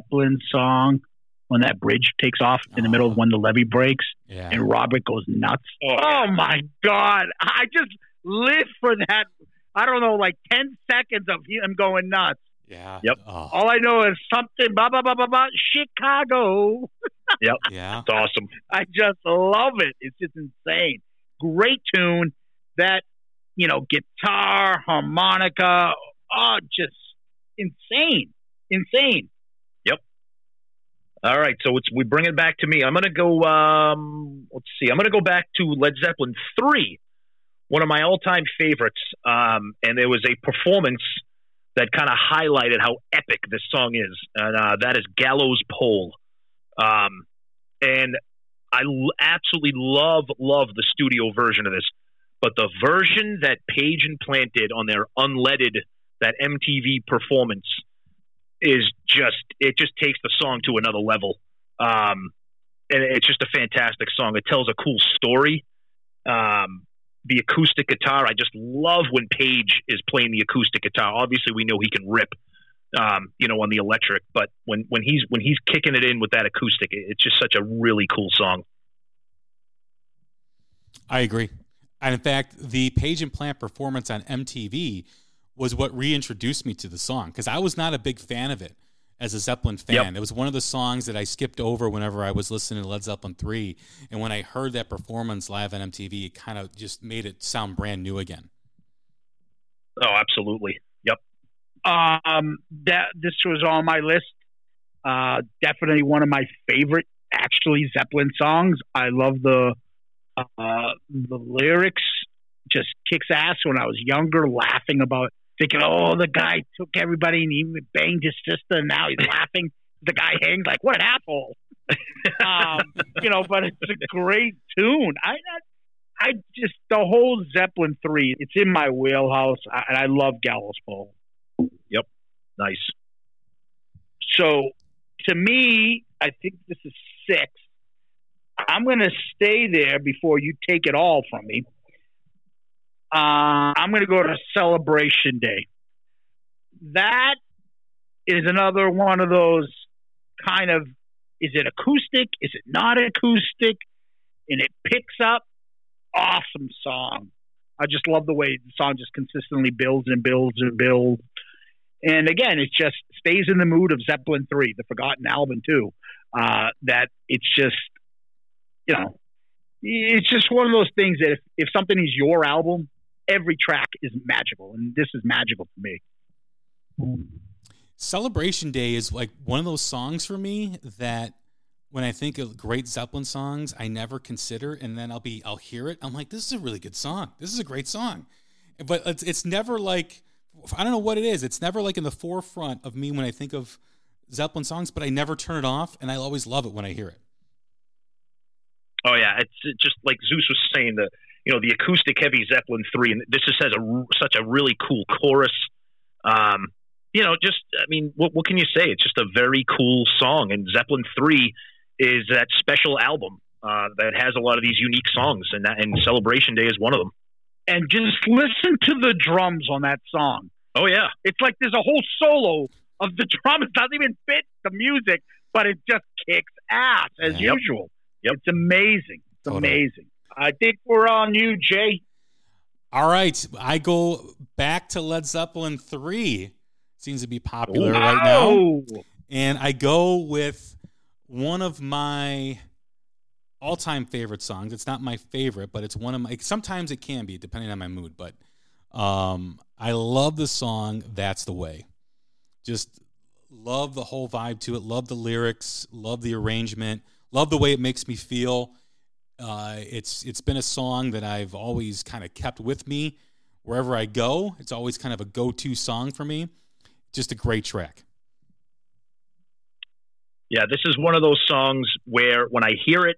Zeppelin song when that bridge takes off in the middle of when the levee breaks yeah. and Robert goes nuts? Oh, oh my God! I just live for that. I don't know, like ten seconds of him going nuts. Yeah. Yep. Oh. All I know is something blah blah blah blah blah Chicago. <laughs> yep. Yeah. It's awesome. I just love it. It's just insane great tune. That you know, guitar, harmonica, oh, just insane, insane. Yep. All right, so it's we bring it back to me. I'm gonna go. Um, let's see. I'm gonna go back to Led Zeppelin three, one of my all-time favorites. Um, and there was a performance that kind of highlighted how epic this song is, and uh, that is Gallows Pole. Um, and I absolutely love love the studio version of this, but the version that Page and Plant did on their Unledded that MTV performance is just it just takes the song to another level. Um, and it's just a fantastic song. It tells a cool story. Um, the acoustic guitar, I just love when Page is playing the acoustic guitar. Obviously, we know he can rip, um, you know, on the electric. But when when he's when he's kicking it in with that acoustic, it's just such a really cool song. I agree. And in fact, the Page and Plant performance on MTV was what reintroduced me to the song because I was not a big fan of it as a Zeppelin fan. Yep. It was one of the songs that I skipped over whenever I was listening to Led Zeppelin 3. And when I heard that performance live on MTV, it kind of just made it sound brand new again. Oh, absolutely. Um, that this was on my list. Uh, definitely one of my favorite, actually, Zeppelin songs. I love the uh, the lyrics. Just kicks ass. When I was younger, laughing about thinking, oh, the guy took everybody and he banged his sister, and now he's <laughs> laughing. The guy hangs like, what an asshole. um, you know, but it's a great tune. I, I, I just the whole Zeppelin three. It's in my wheelhouse, and I love Gallows Pole. Nice. So, to me, I think this is six. I'm going to stay there before you take it all from me. Uh, I'm going to go to Celebration Day. That is another one of those kind of is it acoustic? Is it not acoustic? And it picks up. Awesome song. I just love the way the song just consistently builds and builds and builds. And again, it just stays in the mood of Zeppelin 3, the forgotten album, too. Uh, that it's just, you know, it's just one of those things that if, if something is your album, every track is magical, and this is magical to me. Celebration Day is like one of those songs for me that when I think of great Zeppelin songs, I never consider, and then I'll be I'll hear it. I'm like, this is a really good song. This is a great song, but it's it's never like I don't know what it is. It's never like in the forefront of me when I think of Zeppelin songs, but I never turn it off, and I always love it when I hear it. Oh yeah, it's just like Zeus was saying the you know the acoustic heavy Zeppelin three, and this just has a such a really cool chorus. Um, you know, just I mean, what what can you say? It's just a very cool song, and Zeppelin three is that special album uh, that has a lot of these unique songs, and that and Celebration Day is one of them. And just listen to the drums on that song. Oh yeah, it's like there's a whole solo of the <laughs> drums doesn't even fit the music, but it just kicks ass as yep. usual. Yep. It's amazing. It's totally. amazing. I think we're on you, Jay. All right. I go back to Led Zeppelin 3. Seems to be popular wow. right now. And I go with one of my all time favorite songs. It's not my favorite, but it's one of my. Sometimes it can be, depending on my mood. But um, I love the song That's the Way. Just love the whole vibe to it. Love the lyrics. Love the arrangement. Love the way it makes me feel. Uh, it's it's been a song that I've always kind of kept with me wherever I go. It's always kind of a go-to song for me. Just a great track. Yeah, this is one of those songs where when I hear it,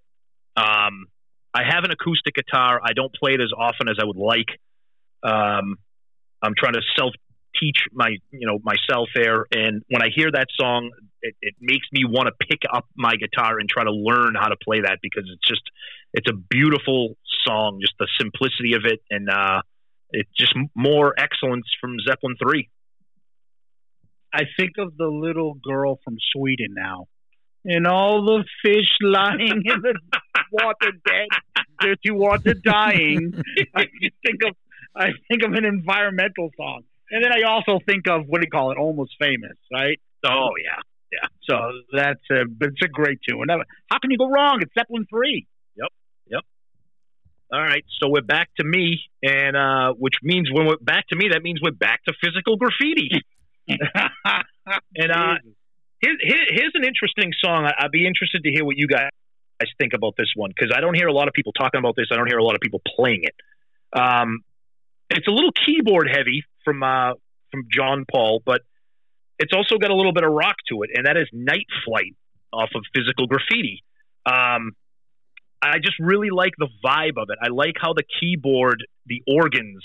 um, I have an acoustic guitar. I don't play it as often as I would like. Um, I'm trying to self teach my you know myself there, and when I hear that song, it, it makes me want to pick up my guitar and try to learn how to play that because it's just it's a beautiful song, just the simplicity of it, and uh, it's just more excellence from Zeppelin three. I think of the little girl from Sweden now, and all the fish lying in the <laughs> water dead, dirty water dying. I think of I think of an environmental song, and then I also think of what do you call it, almost famous, right? Oh yeah, yeah. So that's a it's a great tune. How can you go wrong? It's Zeppelin three. Yep, yep. All right, so we're back to me, and uh, which means when we're back to me, that means we're back to physical graffiti. <laughs> and uh, here, here, here's an interesting song. I, would be interested to hear what you guys think about this one because I don't hear a lot of people talking about this. I don't hear a lot of people playing it. Um, it's a little keyboard heavy from uh, from John Paul, but it's also got a little bit of rock to it, and that is Night Flight off of Physical Graffiti. Um, I just really like the vibe of it. I like how the keyboard, the organs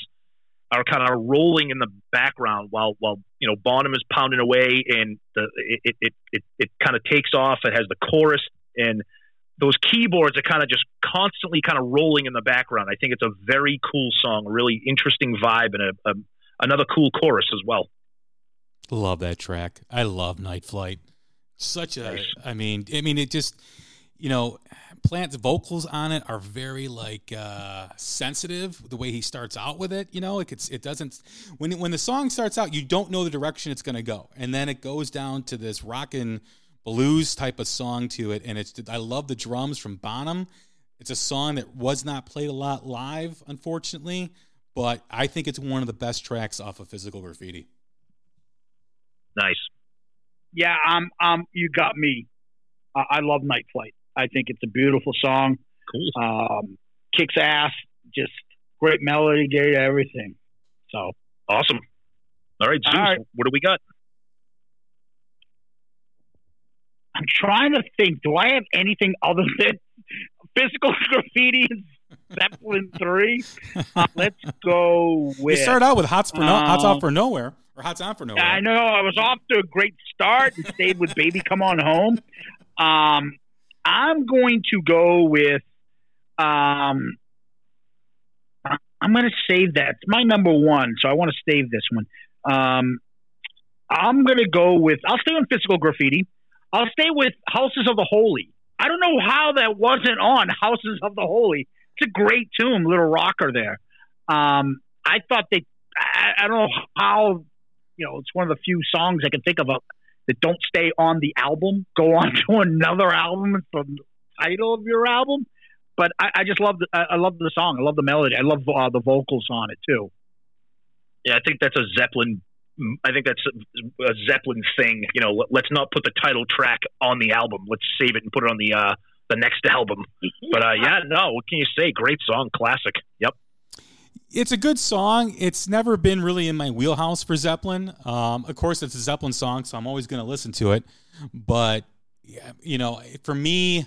are kind of rolling in the background while while you know Bonham is pounding away and the it it it, it kind of takes off. It has the chorus and those keyboards are kind of just constantly kind of rolling in the background. I think it's a very cool song, really interesting vibe, and a, a another cool chorus as well. Love that track. I love Night Flight. Such a, nice. I mean, I mean, it just, you know, Plant's vocals on it are very like uh, sensitive. The way he starts out with it, you know, like it's it doesn't when when the song starts out, you don't know the direction it's going to go, and then it goes down to this rockin' blues type of song to it, and it's I love the drums from Bonham. It's a song that was not played a lot live, unfortunately, but I think it's one of the best tracks off of Physical Graffiti. Nice. Yeah, um, um, you got me. Uh, I love Night Flight. I think it's a beautiful song. Cool. Um, kicks ass. Just great melody, great everything. So awesome. All right, Zeus, All right. what do we got? I'm trying to think. Do I have anything other than physical <laughs> graffiti and Zeppelin three? Uh, let's go with. You start out with Hots for no, um, Hots Off for Nowhere or Hots On for Nowhere. I know. I was off to a great start and stayed with Baby Come On Home. Um, I'm going to go with. Um, I'm going to save that. It's my number one, so I want to save this one. Um, I'm going to go with. I'll stay on physical graffiti. I'll stay with Houses of the Holy. I don't know how that wasn't on <laughs> Houses of the Holy. It's a great tune, little rocker there. Um, I thought they. I, I don't know how. You know, it's one of the few songs I can think of that don't stay on the album, go on <laughs> to another album. It's the title of your album. But I, I just love the, I love the song. I love the melody. I love uh, the vocals on it too. Yeah, I think that's a Zeppelin. I think that's a, Zeppelin thing. You know, let's not put the title track on the album. Let's save it and put it on the uh, the next album. But uh, yeah, no, what can you say? Great song, classic. Yep it's a good song. It's never been really in my wheelhouse for Zeppelin. Um, of course, it's a Zeppelin song, so I'm always going to listen to it. But you know, for me,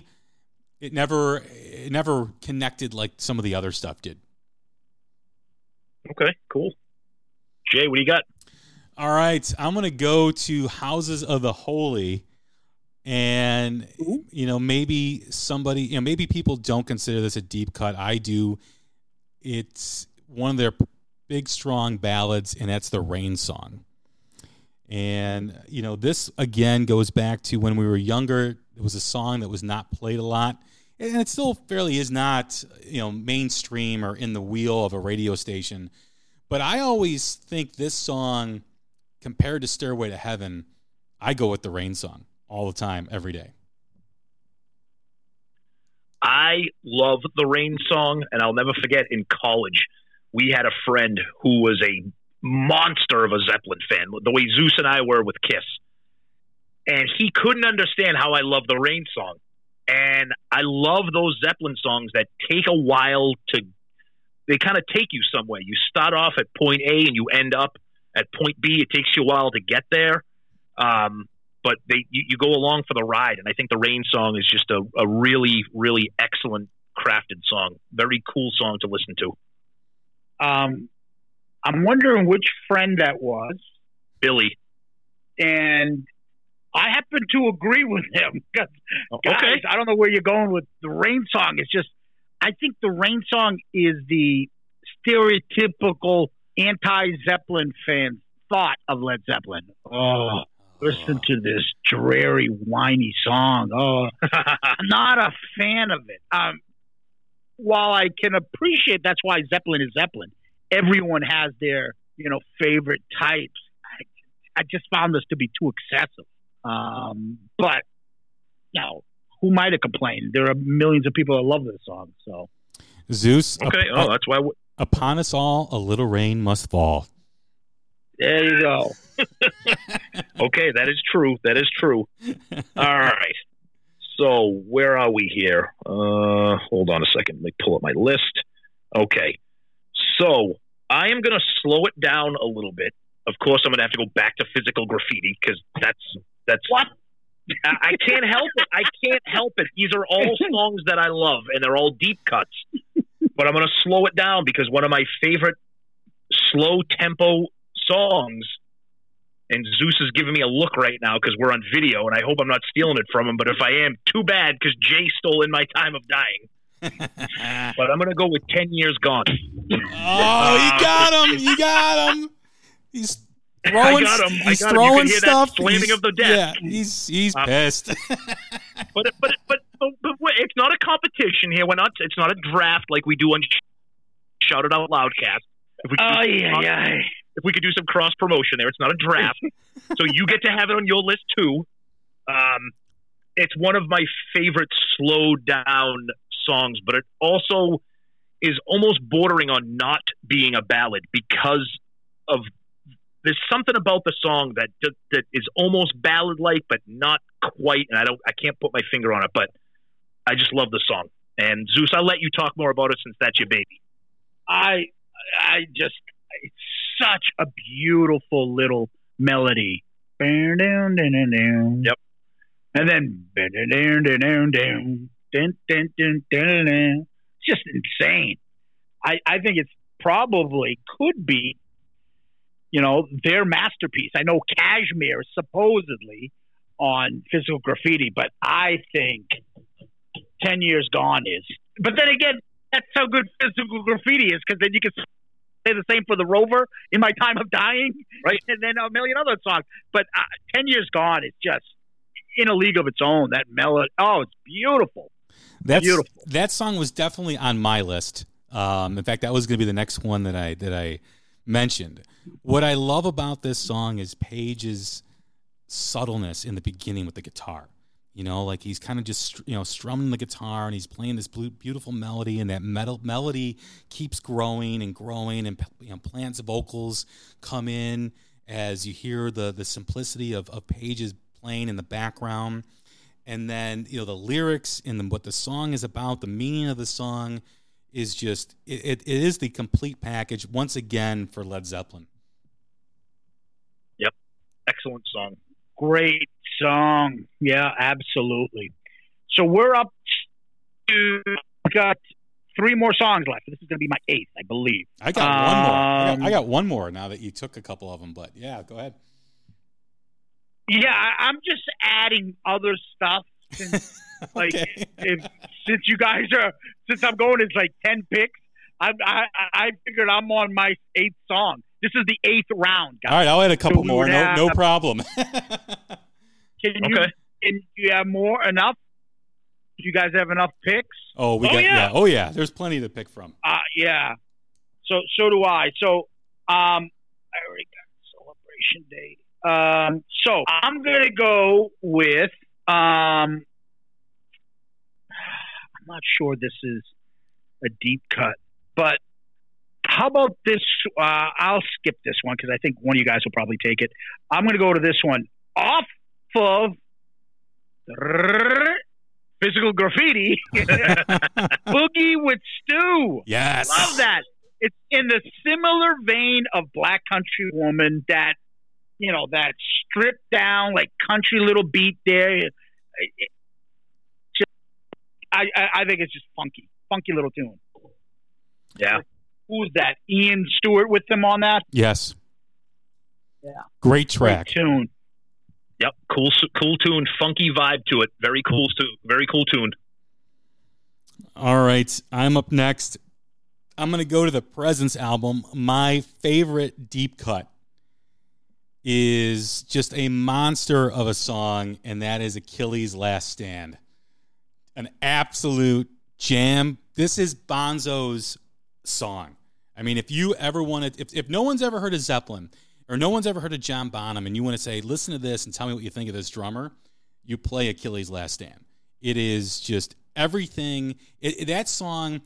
it never it never connected like some of the other stuff did. Okay, cool. Jay, what do you got? All right, I'm going to go to Houses of the Holy. And you know, maybe somebody, you know, maybe people don't consider this a deep cut. I do. It's one of their big strong ballads, and that's the Rain Song. And you know, this again goes back to when we were younger. It was a song that was not played a lot, and it still fairly is not you know mainstream or in the wheel of a radio station. But I always think this song, compared to Stairway to Heaven, I go with the Rain Song all the time, every day. I love the Rain Song, and I'll never forget in college we had a friend who was a monster of a Zeppelin fan, the way Zeus and I were with Kiss. And he couldn't understand how I love the Rain song. And I love those Zeppelin songs that take a while to, they kind of take you somewhere. You start off at point A and you end up at point B. It takes you a while to get there. Um, but they, you, you, go along for the ride. And I think the Rain song is just a, a really, really excellent crafted song. Very cool song to listen to. Um, I'm wondering which friend that was. Billy. And I happen to agree with him. <laughs> Guys, okay. I don't know where you're going with the rain song. It's just, I think the rain song is the stereotypical anti Zeppelin fan thought of Led Zeppelin. Oh, listen to this dreary, whiny song. Oh, I'm <laughs> not a fan of it. Um, while I can appreciate that's why Zeppelin is Zeppelin, everyone has their you know favorite types. I, I just found this to be too excessive. Um, but you know, who might have complained? There are millions of people that love this song. So Zeus. Okay. Up, oh, that's why. Upon us all, a little rain must fall. There you go. <laughs> okay, that is true. That is true. All right. So where are we here? Uh, hold on a second. Let me pull up my list. Okay. So I am going to slow it down a little bit. Of course, I'm going to have to go back to physical graffiti because that's that's what I can't help it. I can't help it. These are all <laughs> songs that I love, and they're all deep cuts. But I'm going to slow it down because one of my favorite slow tempo songs and Zeus is giving me a look right now because we're on video, and I hope I'm not stealing it from him. But if I am, too bad because Jay stole in my time of dying. <laughs> but I'm going to go with 10 years gone. Oh, you got him. You got him. He's throwing, I got him. He's I got throwing stuff. slamming he's, of the desk. Yeah, he's he's uh, pissed. <laughs> but, but, but, but, but, it's not a competition here. We're not. It's not a draft like we do on Shout It Out Loudcast. If we oh yeah, yeah. If we could do some cross promotion there, it's not a draft, <laughs> so you get to have it on your list too. Um, it's one of my favorite slow down songs, but it also is almost bordering on not being a ballad because of there's something about the song that that is almost ballad like, but not quite. And I don't, I can't put my finger on it, but I just love the song. And Zeus, I'll let you talk more about it since that's your baby. I, I just, it's such a beautiful little melody. Yep. And then, it's just insane. I, I think it's probably could be you know, their masterpiece. I know Kashmir supposedly on physical graffiti, but I think 10 years gone is. But then again, that's how good physical graffiti is because then you can say the same for the Rover in my time of dying, right? And then a million other songs. But uh, 10 years gone is just in a league of its own. That melody, oh, it's beautiful. That's beautiful. That song was definitely on my list. Um, in fact, that was going to be the next one that I that I mentioned. What I love about this song is Page's subtleness in the beginning with the guitar. You know, like he's kind of just you know strumming the guitar and he's playing this beautiful melody, and that metal melody keeps growing and growing, and you know, Plant's vocals come in as you hear the the simplicity of, of Page's playing in the background, and then you know the lyrics and the, what the song is about, the meaning of the song is just it, it, it is the complete package once again for Led Zeppelin. Yep, excellent song. Great song. Yeah, absolutely. So we're up to got three more songs left. This is going to be my eighth, I believe. I got um, one more. I got, I got, um, one more now that you took a couple of them. But yeah, go ahead. Yeah, I'm just adding other stuff. Since, <laughs> like, if, since you guys are, since I'm going, it's like ten picks. I, I I figured I'm on my eighth song. This is the eighth round. Guys. All right, I'll add a couple so more. No, no problem. <laughs> can you? Okay. Can you have more enough? Do you guys have enough picks? Oh, we oh, got yeah. yeah. Oh yeah, there's plenty to pick from. Uh yeah. So so do I. So um, I already got celebration date. Um, so I'm gonna go with um. I'm not sure this is a deep cut, but how about this? Uh, I'll skip this one because I think one of you guys will probably take it. I'm going to go to this one off of physical graffiti. <laughs> Boogie with Stew. Yes, love that. It's in the similar vein of Black Country Woman. That you know that stripped down like country little beat there. I, I, I think it's just funky, funky little tune. Yeah who's that? Ian Stewart with them on that. Yes. Yeah. Great track. Great tune. Yep. Cool. Cool tune. Funky vibe to it. Very cool. Very cool tune. All right. I'm up next. I'm going to go to the Presence album. My favorite deep cut is just a monster of a song, and that is Achilles' Last Stand. An absolute jam. This is Bonzo's song. I mean, if you ever wanted, if, if no one's ever heard of Zeppelin or no one's ever heard of John Bonham and you want to say, listen to this and tell me what you think of this drummer, you play Achilles' Last Stand. It is just everything. It, it, that song,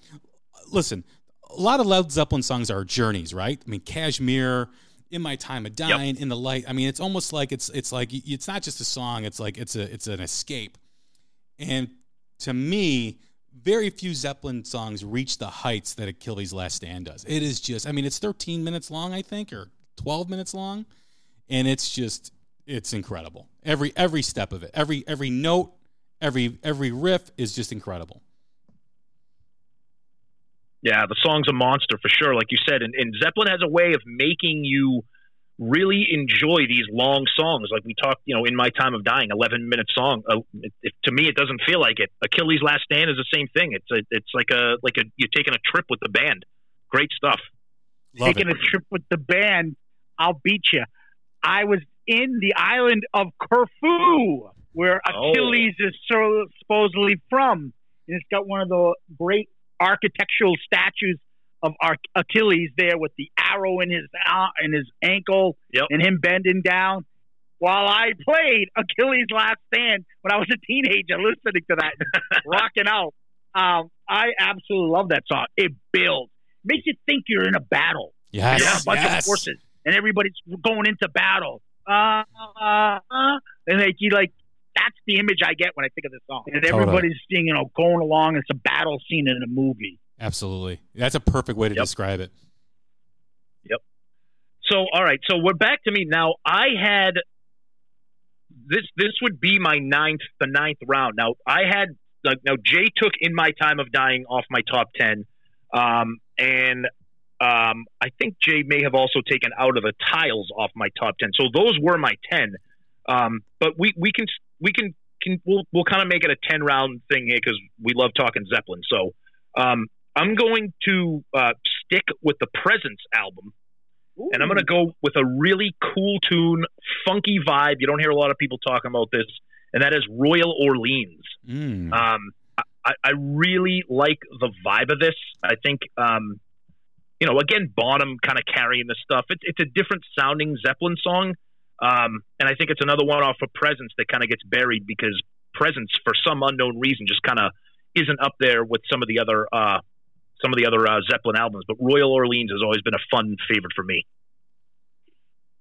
listen, a lot of Led Zeppelin songs are journeys, right? I mean, Kashmir, in my time of dying, yep. in the light. I mean, it's almost like it's it's like it's not just a song. It's like it's a it's an escape. And to me, very few Zeppelin songs reach the heights that Achilles' Last Stand does. It is just, I mean, it's 13 minutes long, I think, or 12 minutes long, and it's just, it's incredible. Every every step of it, every every note, every every riff is just incredible. Yeah, the song's a monster for sure, like you said, and, and Zeppelin has a way of making you really enjoy these long songs. Like we talked, you know, in my time of dying, eleven minute song. Uh, it, it, to me, it doesn't feel like it. Achilles' Last Stand is the same thing. It's a, it's like a like a you're taking a trip with the band. Great stuff. Love taking it. a trip with the band. I'll beat you. I was in the island of Corfu, where oh. Achilles oh. is so supposedly from and it's got one of the great architectural statues of Ar- Achilles there with the arrow in his uh, in his ankle Yep. and him bending down. While I played Achilles' Last Stand when I was a teenager, listening to that, <laughs> rocking out. Um, I absolutely love that song. It builds, makes you think you're in a battle. Yes, There's a bunch yes. of forces, and everybody's going into battle. Uh, uh, uh, and like you like that's the image I get when I think of this song. And Totally. everybody's you know going along. It's a battle scene in a movie. Absolutely. That's a perfect way to Yep. describe it. Yep. So all right, so we're back to me now. I had this. This would be my ninth, the ninth round. Now I had like now Jay took in my time of dying off my top ten, um, and um, I think Jay may have also taken out on the tiles off my top ten. So those were my ten. Um, but we we can we can can we'll we'll kind of make it a ten round thing here because we love talking Zeppelin. So um, I'm going to uh, stick with the Presence album and I'm going to go with a really cool tune, funky vibe. You don't hear a lot of people talking about this, and that is Royal Orleans. Mm. Um, I, I really like the vibe of this. I think, um, you know, again, Bonham kind of carrying the stuff. It's it's a different sounding Zeppelin song, um, and I think it's another one off of Presence that kind of gets buried because Presence, for some unknown reason, just kind of isn't up there with some of the other uh, some of the other uh, Zeppelin albums. But Royal Orleans has always been a fun favorite for me.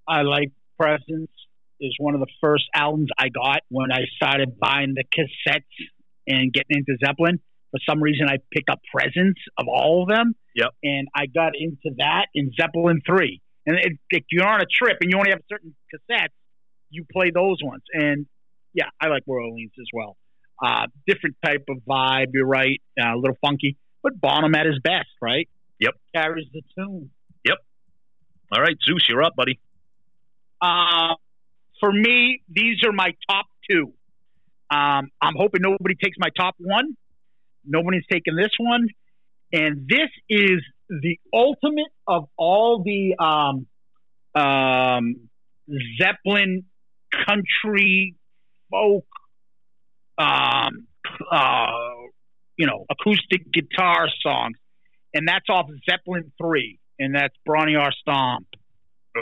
I like Presence is one of the first albums I got when I started buying the cassettes and getting into Zeppelin. For some reason, I picked up Presence of all of them. Yep. And I got into that in Zeppelin 3. And it, if you're on a trip and you only have certain cassettes, you play those ones. And yeah, I like Royal Orleans as well. Uh, different type of vibe, you're right. Uh, a little funky, but Bonham at his best, right? Yep. Carries the tune. Yep. All right, Zeus, you're up, buddy. Uh, for me, these are my top two. Um, I'm hoping nobody takes my top one. Nobody's taking this one. And this is the ultimate of all the um, um, Zeppelin country folk, um, uh, you know, acoustic guitar songs. And that's off Zeppelin 3, and that's Bron-Y-Aur Stomp.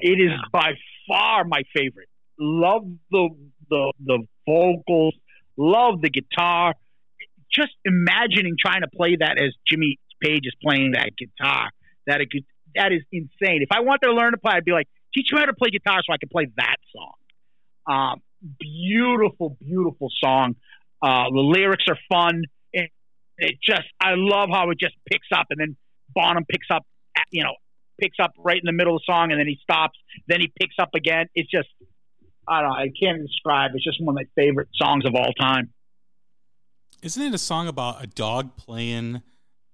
It is by far my favorite. Love the the the vocals, love the guitar. Just imagining trying to play that as Jimmy Page is playing that guitar. That it could, that is insane. If I wanted to learn to play, I'd be like, teach me how to play guitar so I can play that song. Um, beautiful, beautiful song. Uh, the lyrics are fun. It, it just, I love how it just picks up, and then Bonham picks up, you know, picks up right in the middle of the song, and then he stops. Then he picks up again. It's just, I don't know. I can't describe. It's just one of my favorite songs of all time. Isn't it a song about a dog playing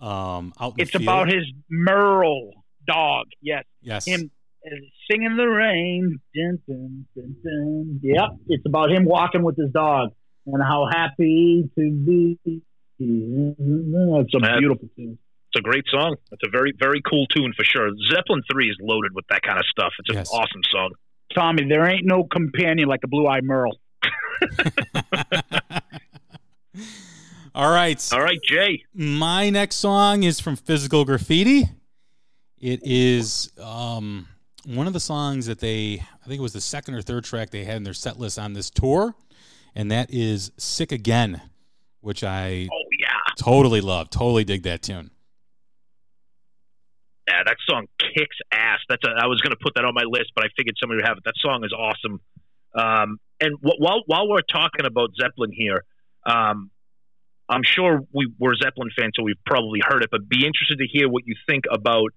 um, out in the It's field? about his Merle dog. Yes, yes. him uh, singing the rain. Dun, dun, dun, dun. Yep, it's about him walking with his dog and how happy to be. It's a Man. beautiful tune. It's a great song. It's a very, very cool tune for sure. Zeppelin 3 is loaded with that kind of stuff. It's an Yes. awesome song. Tommy, there ain't no companion like a blue-eyed Merle. <laughs> <laughs> <laughs> All right. All right, Jay. My next song is from Physical Graffiti. It is um, one of the songs that they, I think it was the second or third track they had in their set list on this tour, and that is Sick Again, which I Oh, yeah. totally love. Totally dig that tune. Yeah, that song kicks ass. That's a, I was going to put that on my list, but I figured somebody would have it. That song is awesome. Um, and wh- while while we're talking about Zeppelin here, um, I'm sure we, we're Zeppelin fans, so we've probably heard it. But be interested to hear what you think about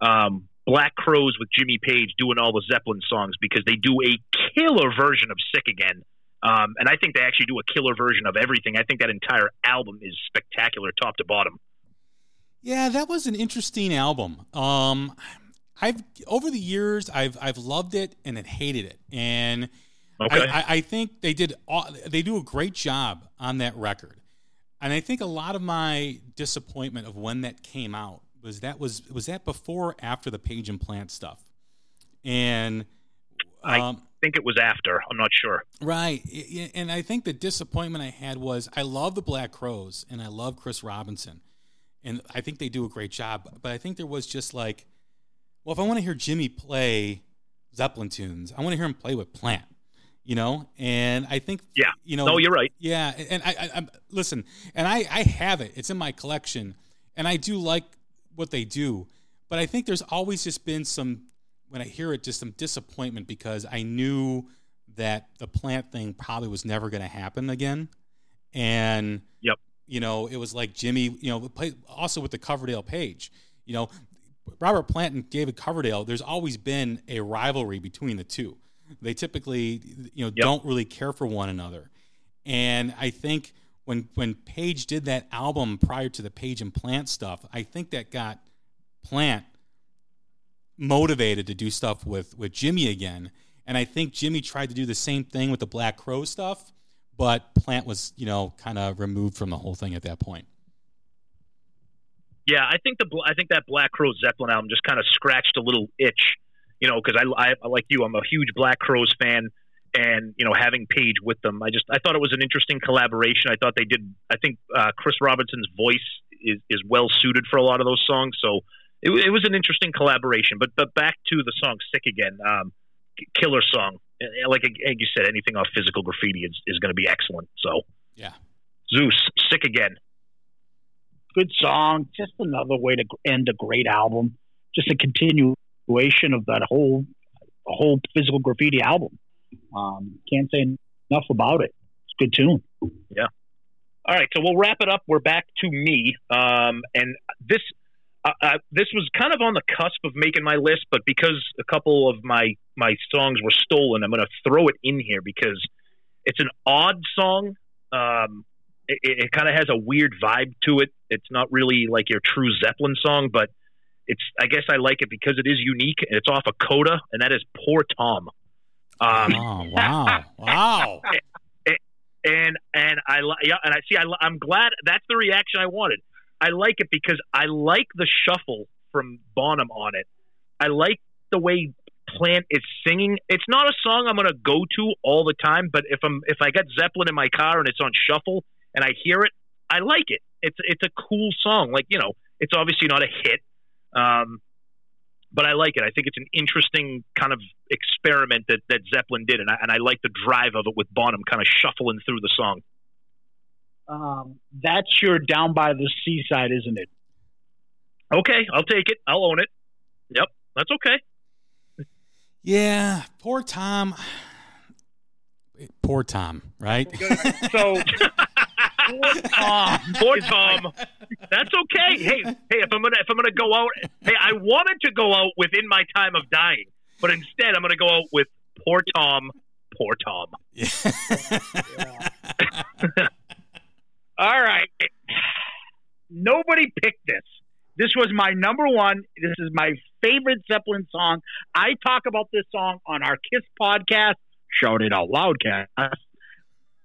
um, Black Crowes with Jimmy Page doing all the Zeppelin songs because they do a killer version of "Sick Again." Um, and I think they actually do a killer version of everything. I think that entire album is spectacular, top to bottom. Yeah, that was an interesting album. Um, I've over the years I've I've loved it and then hated it, and Okay. I, I, I think they did aw- they do a great job on that record, and I think a lot of my disappointment of when that came out was that was was that before or after the Page and Plant stuff, and I- um, think it was after. I'm not sure. Right, and I think the disappointment I had was I love the Black Crowes and I love Chris Robinson, and I think they do a great job. But I think there was just like, well, if I want to hear Jimmy play Zeppelin tunes, I want to hear him play with Plant you know? And i think yeah. you know no you're right. Yeah and i, I am listen and i i have it. It's in my collection and i do like what they do but i think there's always just been some when i hear it just some disappointment because i knew that the plant thing probably was never going to happen again. And yep. you know it was like jimmy you know also with the coverdale page you know robert plant and david coverdale there's always been a rivalry between the two they typically, you know, yep. don't really care for one another. And I think when when Page did that album prior to the Page and Plant stuff, I think that got Plant motivated to do stuff with with Jimmy again. And I think Jimmy tried to do the same thing with the Black Crow stuff, but Plant was, you know, kind of removed from the whole thing at that point. Yeah, I think the I think that Black Crow Zeppelin album just kind of scratched a little itch you know, because I, I like you, I'm a huge Black Crowes fan, and you know, having Page with them, I just I thought it was an interesting collaboration. I thought they did. I think uh, Chris Robinson's voice is is well suited for a lot of those songs, so it, it was an interesting collaboration. But but back to the song "Sick Again," um, killer song. Like, like you said, anything off Physical Graffiti is is going to be excellent. So yeah, Zeus, "Sick Again." Good song. Just another way to end a great album. Just a continue continuation of that whole whole physical graffiti album. Um, can't say enough about it. It's a good tune. Yeah. All right, so we'll wrap it up. We're back to me, um, and this uh, uh, this was kind of on the cusp of making my list, but because a couple of my my songs were stolen, I'm going to throw it in here because it's an odd song. Um, it, it kind of has a weird vibe to it. It's not really like your true Zeppelin song, but it's I guess I like it because it is unique and it's off a of Coda, and that is Poor Tom. Um, oh wow, wow. <laughs> and, and and I yeah, and I see I, I'm glad that's the reaction I wanted. I like it because I like the shuffle from Bonham on it. I like the way Plant is singing. It's not a song I'm going to go to all the time, but if I'm if I got Zeppelin in my car and it's on shuffle and I hear it, I like it. It's it's a cool song. Like you know, it's obviously not a hit, um, but I like it. I think it's an interesting kind of experiment that, that Zeppelin did, and I, and I like the drive of it with Bonham kind of shuffling through the song. Um, that's your down by the seaside, isn't it? Okay, I'll take it. I'll own it. Yep, that's okay. Yeah, poor Tom. Poor Tom, right? so <laughs> Poor Tom. Poor Tom. That's okay. Hey, hey, if I'm gonna if I'm gonna go out, hey, I wanted to go out within my time of dying, but instead I'm gonna go out with poor Tom. Poor Tom. Yeah. <laughs> All right. Nobody picked this. This was my number one. This is my favorite Zeppelin song. I talk about this song on our Kiss podcast, Shout It Out Loudcast,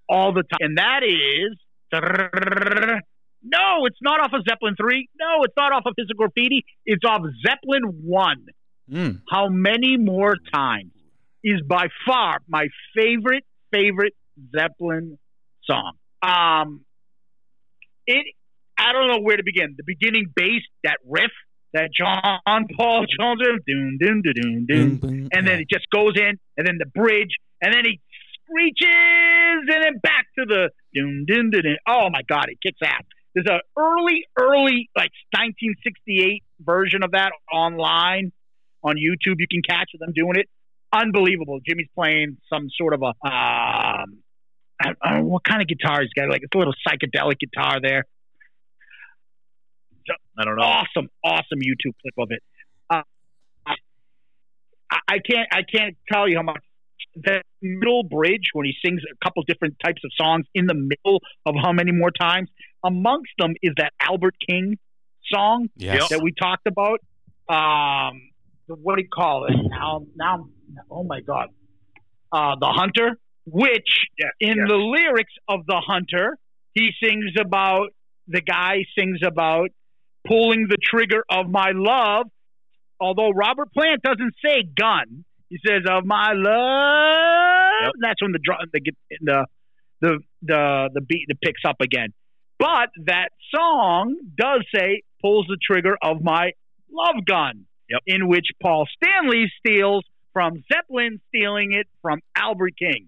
all the time. And that is no, it's not off of Zeppelin 3. No, it's not off of Physical Graffiti. It's off Zeppelin 1. Mm. How many more times is by far my favorite, favorite Zeppelin song. Um, it, I don't know where to begin. The beginning bass, that riff, that John Paul Jones, and then it just goes in, and then the bridge, and then he screeches, and then back to the Dun, dun, dun, dun. Oh my God, it kicks ass. There's an early, early, like 1968 version of that online on YouTube. You can catch them doing it. Unbelievable. Jimmy's playing some sort of a, um, I, I don't know what kind of guitar he's got. Like it's a little psychedelic guitar there. I don't know. Awesome, awesome YouTube clip of it. Uh, I, I can't, I can't tell you how much that middle bridge when he sings a couple different types of songs in the middle of how many more times. Amongst them is that Albert King song yes. that we talked about. Um, what do you call it now? Now, oh my God, uh, the Hunter. Which yes, in yes. the lyrics of the Hunter, he sings about the guy sings about pulling the trigger of my love. Although Robert Plant doesn't say gun, He says, "Of my love." Yep. That's when the drum, the the the the the beat the picks up again. But that song does say pulls the trigger of my love gun, Yep. in which Paul Stanley steals from Zeppelin, stealing it from Albert King.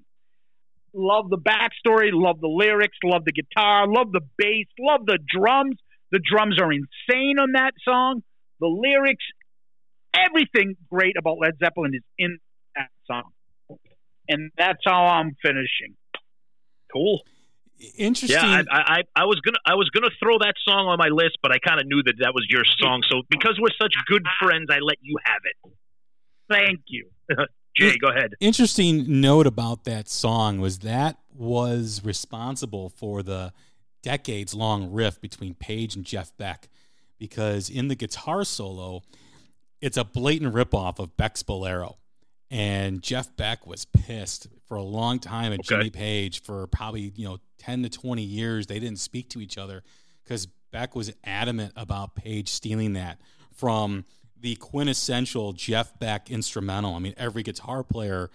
Love the backstory, love the lyrics, love the guitar, love the bass, love the drums. The drums are insane on that song. The lyrics, everything great about Led Zeppelin is in that song. And that's how I'm finishing. Cool. Interesting. Yeah, I, I, I was gonna, I was gonna throw that song on my list, but I kind of knew that that was your song. So because we're such good friends, I let you have it. Thank you. <laughs> Jay, go ahead. interesting note about that song was that was responsible for the decades long rift between Page and Jeff Beck because in the guitar solo it's a blatant ripoff of Beck's Bolero and Jeff Beck was pissed for a long time at Okay. Jimmy Page for probably you know 10 to 20 years they didn't speak to each other cuz Beck was adamant about Page stealing that from the quintessential Jeff Beck instrumental. I mean, every guitar player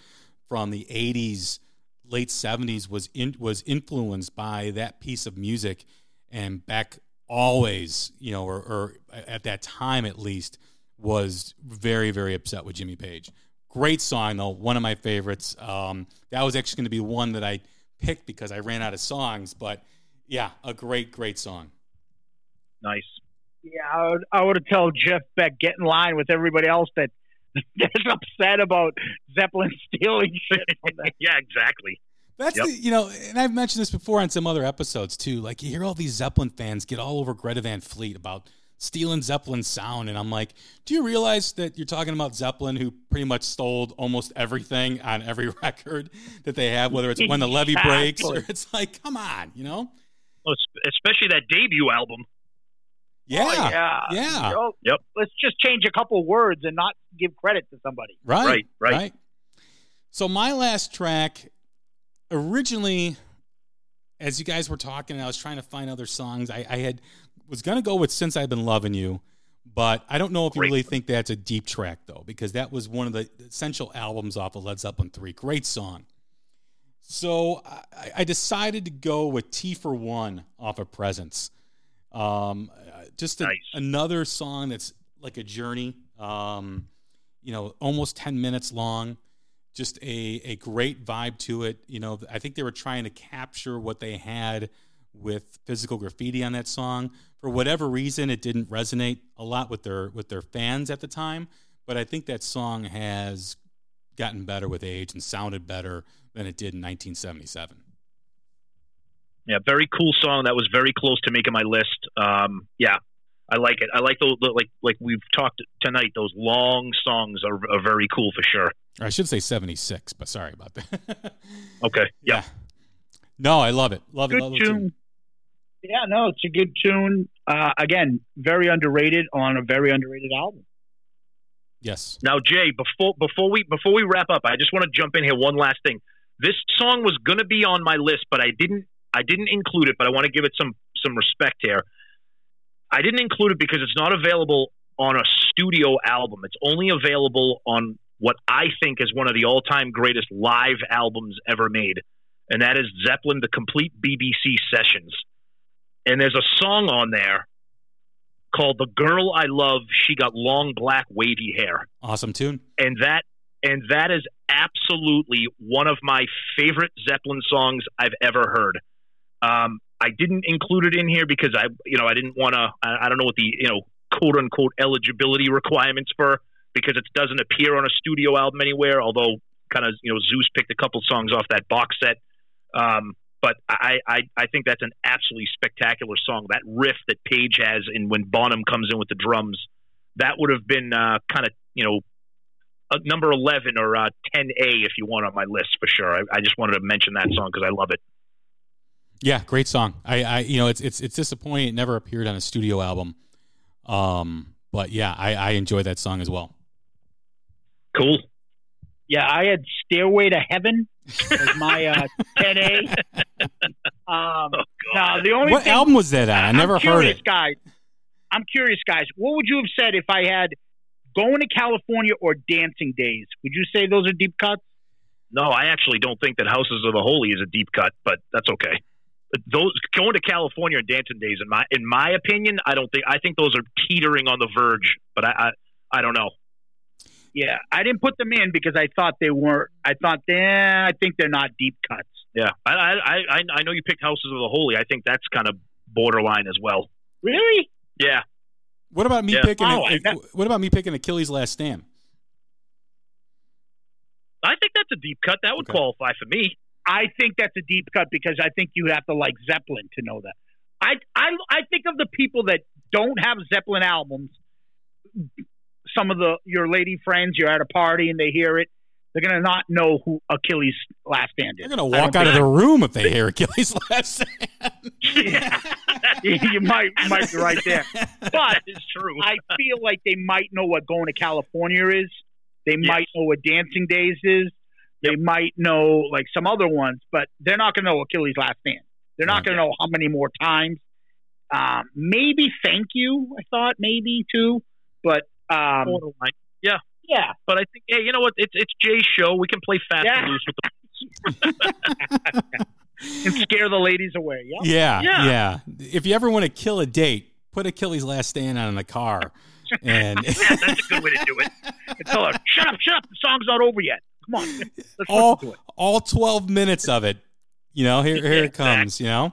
from the '80s, late '70s was in, was influenced by that piece of music, and Beck always, you know, or, or at that time at least, was very very upset with Jimmy Page. Great song though, one of my favorites. Um, that was actually going to be one that I picked because I ran out of songs, but yeah, a great great song. Nice. Yeah, I would, I would have told Jeff Beck get in line with everybody else that <laughs> that's upset about Zeppelin <laughs> stealing shit <laughs> yeah, exactly. That's Yep. the, you know, and I've mentioned this before on some other episodes too. Like you hear all these Zeppelin fans get all over Greta Van Fleet about stealing Zeppelin's sound, and I'm like, do you realize that you're talking about Zeppelin, who pretty much stole almost everything on every <laughs> record that they have, whether it's when the levee breaks or Oh, it's like, come on, you know? Well, Especially that debut album. Yeah, Oh, yeah. yeah. You know, Yep. Let's just change a couple words and not give credit to somebody. Right, Right, right. So my last track, originally, as you guys were talking, I was trying to find other songs. I, I had was gonna go with "Since I've Been Loving You," but I don't know if you Great. really think that's a deep track though, because that was one of the essential albums off of Led Zeppelin three. Great song. So I, I decided to go with "Tea for One" off of Presence. Um, just a, Nice. another song that's like a journey. Um, you know, almost ten minutes long. Just a a great vibe to it. You know, I think they were trying to capture what they had with physical graffiti on that song. For whatever reason, it didn't resonate a lot with their with their fans at the time. But I think that song has gotten better with age and sounded better than it did in 1977. Yeah, very cool song. That was very close to making my list. Um, yeah, I like it. I like the, like like we've talked tonight. Those long songs are, are very cool for sure. I should say 76, but sorry about that. <laughs> Okay. yeah. No, I love it. Love it. Good Love it tune. Yeah, no, it's a good tune. Uh, again, very underrated on a very underrated album. Yes. Now, Jay, before before we before we wrap up, I just want to jump in here. One last thing. This song was going to be on my list, but I didn't. I didn't include it, but I want to give it some some respect here. I didn't include it because it's not available on a studio album. It's only available on what I think is one of the all time greatest live albums ever made, and that is Zeppelin: The Complete BBC Sessions. And there's a song on there called "The Girl I Love." She got long black wavy hair Awesome tune. and that and that is absolutely one of my favorite Zeppelin songs I've ever heard. Um, I didn't include it in here because I, you know, I didn't want to. I, I don't know what the you know quote unquote eligibility requirements for because it doesn't appear on a studio album anywhere. Although, kind of, you know, Zeus picked a couple songs off that box set. Um, but I, I, I think that's an absolutely spectacular song. That riff that Page has, and when Bonham comes in with the drums, that would have been uh, kind of, you know, uh, number 11 or uh, 10A if you want on my list for sure. I, I just wanted to mention that song because I love it. Yeah, great song. I, I, you know, it's it's it's disappointing it never appeared on a studio album. Um, but yeah, I, I enjoy that song as well. Cool. Yeah, I had "Stairway to Heaven" as my uh, 10A. <laughs> Um, now, the only What thing, album was that on? I I'm never heard curious, it. guys. I'm curious, guys. What would you have said if I had Going to California or Dancing Days. Would you say those are deep cuts? No, I actually don't think that Houses of the Holy is a deep cut, but that's okay. Those going to California and Dancing Days, in my in my opinion, I don't think I think those are teetering on the verge, but I I, I don't know. Yeah, I didn't put them in because I thought they weren't. I thought, eh, I think they're not deep cuts. Yeah, I I I, I know you picked Houses of the Holy. I think that's kind of borderline as well. Really? Yeah. What about me Yeah. picking? Oh, a- I bet- what about me picking Achilles' Last Stand? I think that's a deep cut. That would Okay. qualify for me. I think that's a deep cut because I think you have to like Zeppelin to know that. I I I think of the people that don't have Zeppelin albums. Some of the your lady friends, you're at a party and they hear it, they're gonna not know who Achilles' Last Stand is. They're gonna walk out of the room if they hear Achilles' Last Stand. Yeah, <laughs> you might you might be right there. But it's true. I feel like they might know what going to California is. They Yes. might know what Dancing Days is. They might know like some other ones, but they're not going to know Achilles' Last Stand. They're not going to know how many more times. Um, maybe Thank You. I thought maybe too, but um, Borderline. yeah, But I think, hey, you know what? It's it's Jay's show. We can play fast Yeah. and loose with the. <laughs> and scare the ladies away. Yeah. Yeah, yeah, Yeah. If you ever want to kill a date, put Achilles' Last Stand on in the car, and <laughs> Yeah, that's a good way to do it. And tell her, shut up, shut up. The song's not over yet. Come on, let's all listen it. all twelve minutes of it. You know, here here it <laughs> comes. You know,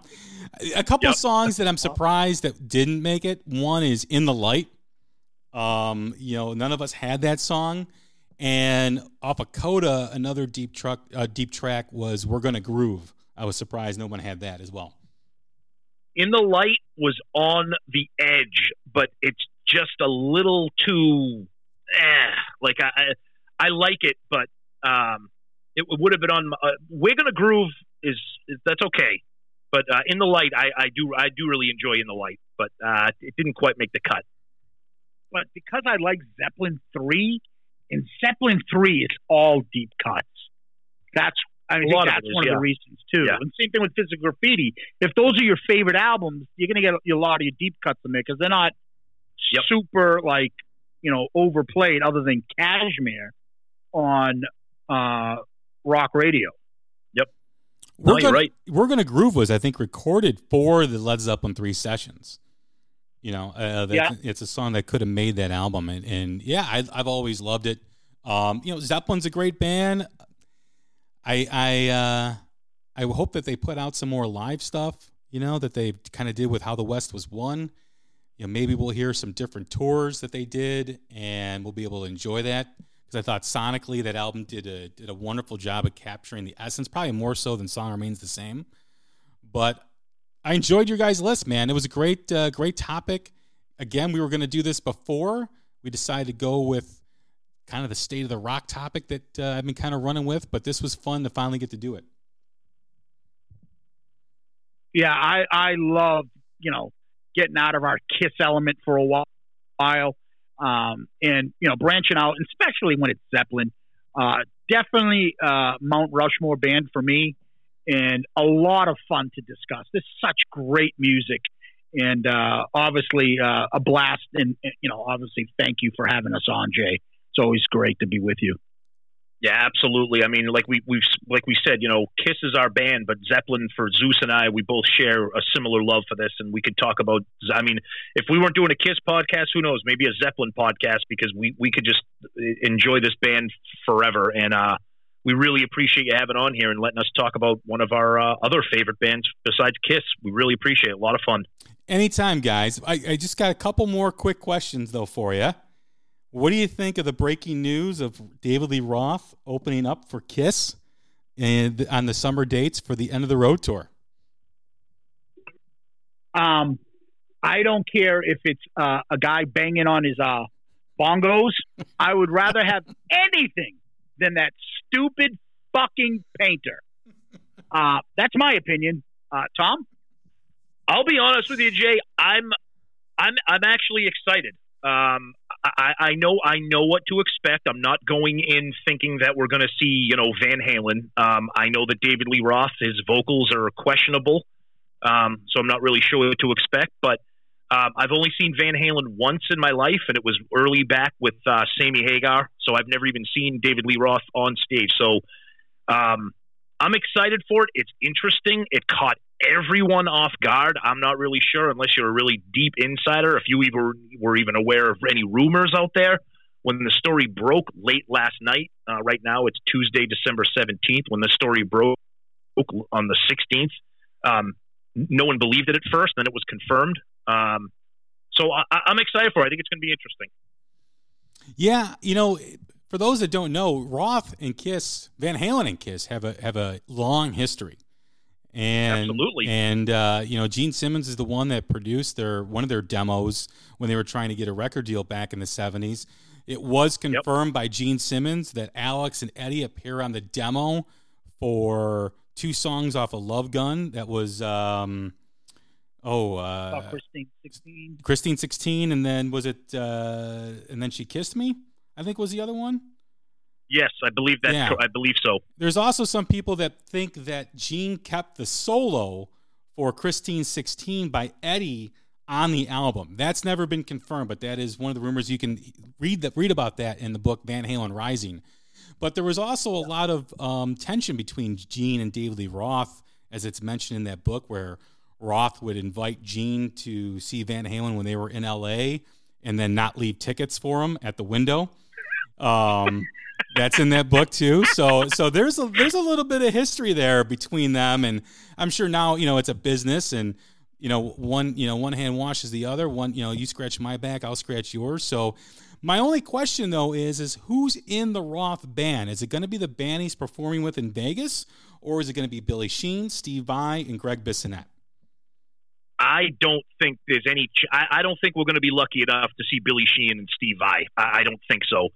a couple Yep. songs that I'm surprised that didn't make it. One is "In the Light." Um, you know, none of us had that song. And off of Coda, another deep truck, uh, deep track was "We're Gonna Groove." I was surprised no one had that as well. In the light was on the edge, but it's just a little too. Eh, like I, I, I like it, but um, it would have been on. Uh, We're gonna groove is, is that's okay, but uh, in the light, I, I do I do really enjoy in the light, but uh, it didn't quite make the cut. But because I like Zeppelin three, and Zeppelin three is all deep cuts. That's I think lot of that's it is, one of the reasons too. Yeah. And same thing with Physical Graffiti. If those are your favorite albums, you're gonna get a, a lot of your deep cuts in there because they're not Yep. super like you know overplayed, other than Kashmir on uh, rock radio. Yep, We're you're gonna, right. We're gonna groove was I think recorded for the Led Zeppelin three sessions. You know, uh, that, Yeah. it's a song that could have made that album, and, and yeah, I, I've always loved it. Um, you know, Zeppelin's a great band. I I uh, I hope that they put out some more live stuff. You know, that they kind of did with How the West Was Won. You know, maybe we'll hear some different tours that they did, and we'll be able to enjoy that. Because I thought sonically that album did a did a wonderful job of capturing the essence, probably more so than Song Remains the Same. But I enjoyed your guys' list, man. It was a great uh, great topic. Again, we were going to do this before. We decided to go with kind of the state of the rock topic that uh, I've been kind of running with, but this was fun to finally get to do it. Yeah, I I love you know getting out of our Kiss element for a while, um, and you know branching out, especially when it's Zeppelin. Uh, definitely uh, Mount Rushmore band for me, and a lot of fun to discuss. This is such great music, and uh, obviously uh, a blast. And you know, obviously, thank you for having us on, Jay. It's always great to be with you. Yeah, absolutely. I mean, like we we've like we said, you know, Kiss is our band, but Zeppelin for Zeus and I, we both share a similar love for this, and we could talk about. I mean, if we weren't doing a Kiss podcast, who knows? Maybe a Zeppelin podcast because we we could just enjoy this band forever, and uh, we really appreciate you having on here and letting us talk about one of our uh, other favorite bands besides Kiss. We really appreciate it. A lot of fun. Anytime, guys. I, I just got a couple more quick questions though for you. What do you think of the breaking news of David Lee Roth opening up for Kiss and on the summer dates for the end of the road tour? Um, I don't care if it's uh, a guy banging on his uh, bongos. I would rather have anything than that stupid fucking painter. <laughs> Uh, that's my opinion. Uh, Tom? I'll be honest with you, Jay. I'm, I'm, I'm actually excited. Um, I, I know, I know what to expect. I'm not going in thinking that we're going to see, you know, Van Halen. Um, I know that David Lee Roth, his vocals are questionable, um, so I'm not really sure what to expect. But Um, I've only seen Van Halen once in my life, and it was early back with uh, Sammy Hagar. So I've never even seen David Lee Roth on stage. So um, I'm excited for it. It's interesting. It caught everyone off guard. I'm not really sure, unless you're a really deep insider, if you even were even aware of any rumors out there. When the story broke late last night, uh, right now it's Tuesday, December 17th. When the story broke on the 16th, um, no one believed it at first. Then it was confirmed. Um, so I, I'm excited for it. I think it's going to be interesting. Yeah, you know, for those that don't know, Roth and Kiss, Van Halen and Kiss have a have a long history. And Absolutely. And uh, you know, Gene Simmons is the one that produced their one of their demos when they were trying to get a record deal back in the seventies. It was confirmed yep. by Gene Simmons that Alex and Eddie appear on the demo for two songs off of Love Gun. That was um, oh uh, Christine sixteen. Christine sixteen, and then was it? Uh, and then she kissed me. I think was the other one. Yes, I believe that. Yeah. I believe so. There's also some people that think that Gene kept the solo for Christine 16 by Eddie on the album. That's never been confirmed, but that is one of the rumors. You can read that read about that in the book Van Halen Rising. But there was also a lot of um, tension between Gene and David Lee Roth, as it's mentioned in that book, where Roth would invite Gene to see Van Halen when they were in LA and then not leave tickets for him at the window. Um, that's in that book too. So so there's a there's a little bit of history there between them, and I'm sure now you know it's a business, and you know one you know one hand washes the other. One you know you scratch my back, I'll scratch yours. So my only question though is is who's in the Roth band? Is it going to be the band he's performing with in Vegas, or is it going to be Billy Sheehan, Steve Vai, and Greg Bissonette? I don't think there's any. Ch- I, I, don't think we're going to be lucky enough to see Billy Sheehan and Steve Vai. I, I don't think so.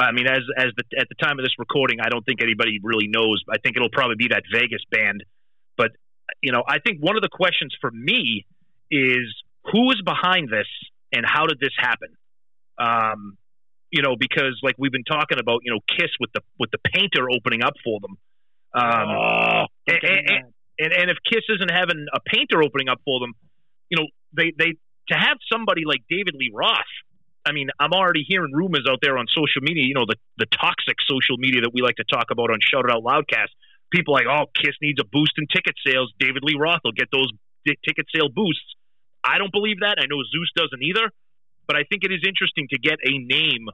I mean, as as the, at the time of this recording, I don't think anybody really knows. I think it'll probably be that Vegas band. But you know, I think one of the questions for me is who is behind this and how did this happen? Um, you know, because like we've been talking about, you know, Kiss with the with the painter opening up for them. Um, oh, and, and, and, and if Kiss isn't having a painter opening up for them, you know, they they to have somebody like David Lee Roth. I mean, I'm already hearing rumors out there on social media. You know, the the toxic social media that we like to talk about on Shout It Out Loudcast. People like, oh, Kiss needs a boost in ticket sales. David Lee Roth will get those ticket sale boosts. I don't believe that. I know Zeus doesn't either. But I think it is interesting to get a name.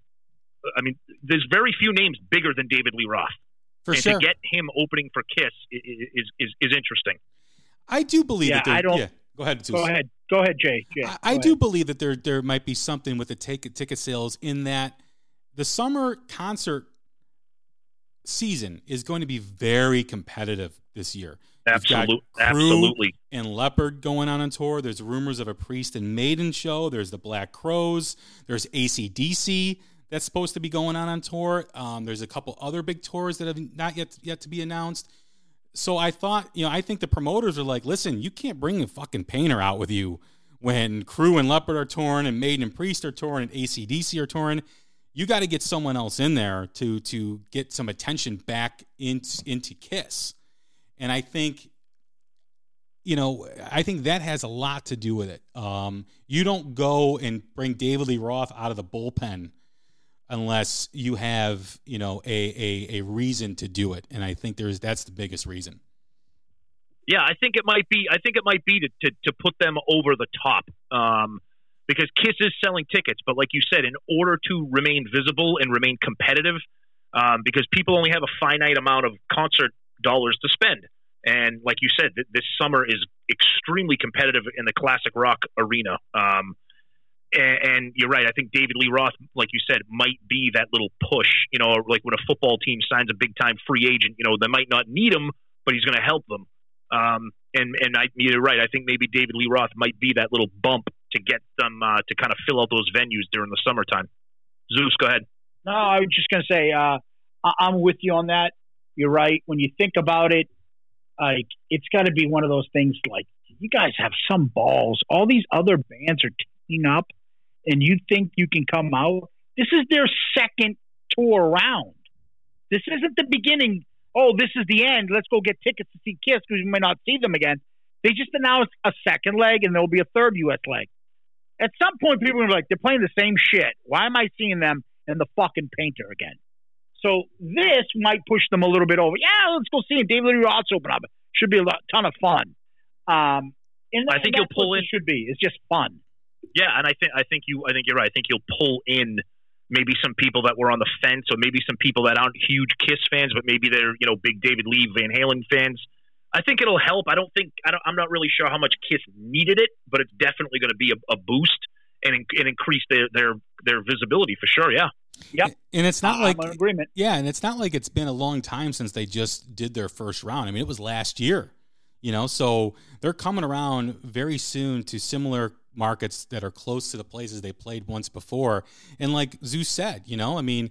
I mean, there's very few names bigger than David Lee Roth. For and sure. to get him opening for Kiss is is, is interesting. I do believe yeah, that. I don't. Yeah, go ahead. Go ahead. Go ahead, Jay. Jay I, I do believe that there there might be something with the ticket ticket sales in that the summer concert season is going to be very competitive this year. Absolutely, absolutely. And Leppard going on on tour. There's rumors of a Priest and Maiden show. There's the Black Crowes. There's ACDC that's supposed to be going on on tour. Um, there's a couple other big tours that have not yet yet to be announced. So I thought, you know, I think the promoters are like, listen, you can't bring a fucking painter out with you when Crüe and Leppard are touring and Maiden and Priest are touring and ACDC are touring. You got to get someone else in there to to get some attention back into into Kiss. And I think, you know, I think that has a lot to do with it. Um, you don't go and bring David Lee Roth out of the bullpen unless you have, you know, a, a, a reason to do it. And I think there's that's the biggest reason. Yeah, I think it might be. I think it might be to to, to put them over the top. Um, because Kiss is selling tickets, but like you said, in order to remain visible and remain competitive, um, because people only have a finite amount of concert dollars to spend. And like you said, th- this summer is extremely competitive in the classic rock arena. Um, and, you're right. I think David Lee Roth, like you said, might be that little push. You know, like when a football team signs a big time free agent, you know, they might not need him, but he's going to help them. Um, and and I, you're right. I think maybe David Lee Roth might be that little bump to get them uh, to kind of fill out those venues during the summertime. Zeus, go ahead. No, I was just going to say uh, I'm with you on that you're right. When you think about it, like it's got to be one of those things. Like you guys have some balls. All these other bands are teaming up, and you think you can come out. This is their second tour round. This isn't the beginning. Oh, this is the end. Let's go get tickets to see Kiss because we may not see them again. They just announced a second leg, and there'll be a third U.S. leg. at some point, people are like, they're playing the same shit. Why am I seeing them in the fucking painter again? So this might push them a little bit over. Yeah, let's go see it. David Lee Roth's open up. Should be a lot, ton of fun. Um, and I think and you'll pull in. Should be. It's just fun. Yeah, and I think I think you I think you're right. I think you'll pull in maybe some people that were on the fence, or maybe some people that aren't huge Kiss fans, but maybe they're you know big David Lee Van Halen fans. I think it'll help. I don't think I don't, I'm not really sure how much Kiss needed it, but it's definitely going to be a, a boost and, and increase their their their visibility for sure. Yeah. Yeah. And it's not I'm like agreement. Yeah, and it's not like it's been a long time since they just did their first round. I mean, it was last year. You know, so they're coming around very soon to similar markets that are close to the places they played once before. And like Zeus said, you know, I mean,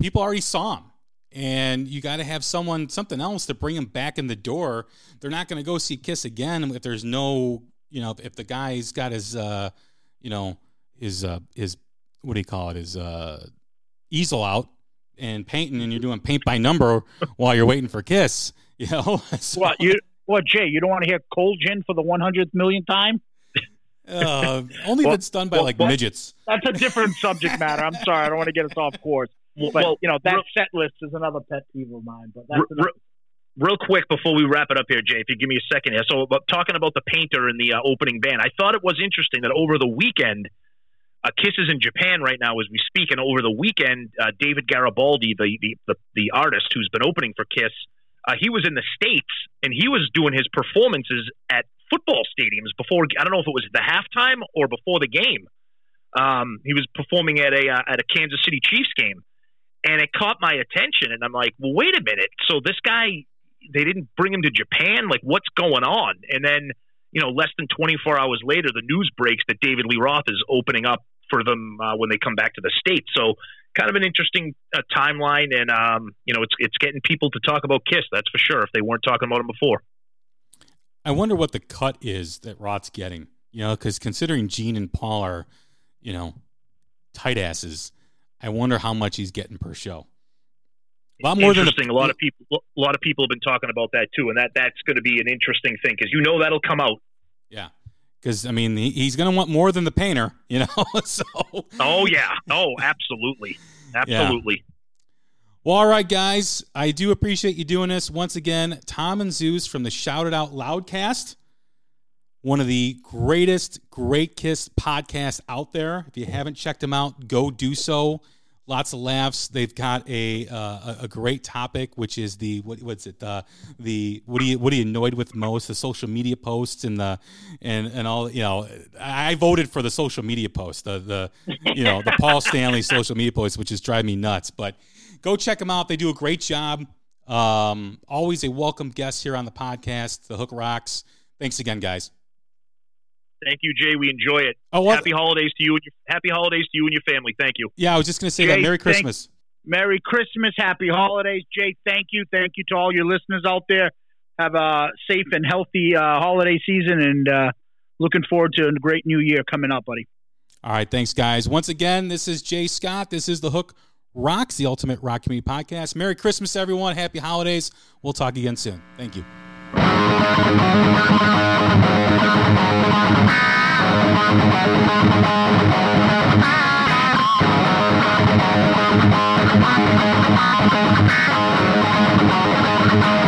people already saw him. And you got to have someone, something else to bring them back in the door. They're not going to go see Kiss again if there's no, you know, if the guy's got his, uh, you know, his, uh, his, what do you call it, his, uh, easel out and painting, and you're doing paint by number while you're waiting for Kiss. <laughs> You know, <laughs> So- What you? What Jay? You don't want to hear cold gin for the one hundredth million time? Uh, only Well, if it's done by well, like well- midgets. That's a different subject matter. I'm sorry, I don't want to get us off course. Well, But well, you know that real, set list is another pet peeve of mine. But that's re- another, re- real quick before we wrap it up here, Jay, if you give me a second here. So, about, talking about the painter and the uh, opening band, I thought it was interesting that over the weekend, uh, Kiss is in Japan right now as we speak, and over the weekend, uh, David Garibaldi, the, the the the artist who's been opening for Kiss, uh, he was in the states and he was doing his performances at football stadiums before. I don't know if it was the halftime or before the game. Um, he was performing at a uh, at a Kansas City Chiefs game, and it caught my attention. And I'm like, well, wait a minute. So this guy, they didn't bring him to Japan. Like, what's going on? And then, you know, less than 24 hours later, the news breaks that David Lee Roth is opening up for them uh, when they come back to the states. So, kind of an interesting uh, timeline, and um, you know, it's it's getting people to talk about Kiss. That's for sure. If they weren't talking about him before. I wonder what the cut is that Roth's getting. You know, because considering Gene and Paul are, you know, tight asses, I wonder how much he's getting per show. A lot more than the, interesting. a lot of people, a lot of people have been talking about that too, and that that's going to be an interesting thing because you know that'll come out. yeah. Because I mean, he, he's going to want more than the painter. You know, <laughs> so Oh yeah. Oh, absolutely, absolutely. Well, all right, guys. I do appreciate you doing this. Once again, Tom and Zeus from the Shout It Out Loudcast, one of the greatest Great Kiss podcasts out there. If you haven't checked them out, go do so. Lots of laughs. They've got a uh, a- great topic, which is the what, what's it? The the what are you what are you annoyed with most? The social media posts and the and and all. You know, I I voted for the social media post. The the you know the Paul Stanley social media post, which is driving me nuts. But go check them out. They do a great job. Um, always a welcome guest here on the podcast. The Hook rocks. Thanks again, guys. Thank you, Jay. We enjoy it. Oh, what? Happy holidays to you and your happy holidays to you and your family. Thank you. Yeah, I was just going to say Jay, that. Merry thank- Christmas. Merry Christmas, Happy Holidays, Jay. Thank you, thank you to all your listeners out there. Have a safe and healthy uh, holiday season, and uh, looking forward to a great new year coming up, buddy. All right, thanks, guys. Once again, this is Jay Scott. This is the Hook Rocks, the Ultimate Rock Community Podcast. Merry Christmas, everyone. Happy holidays. We'll talk again soon. Thank you. <laughs>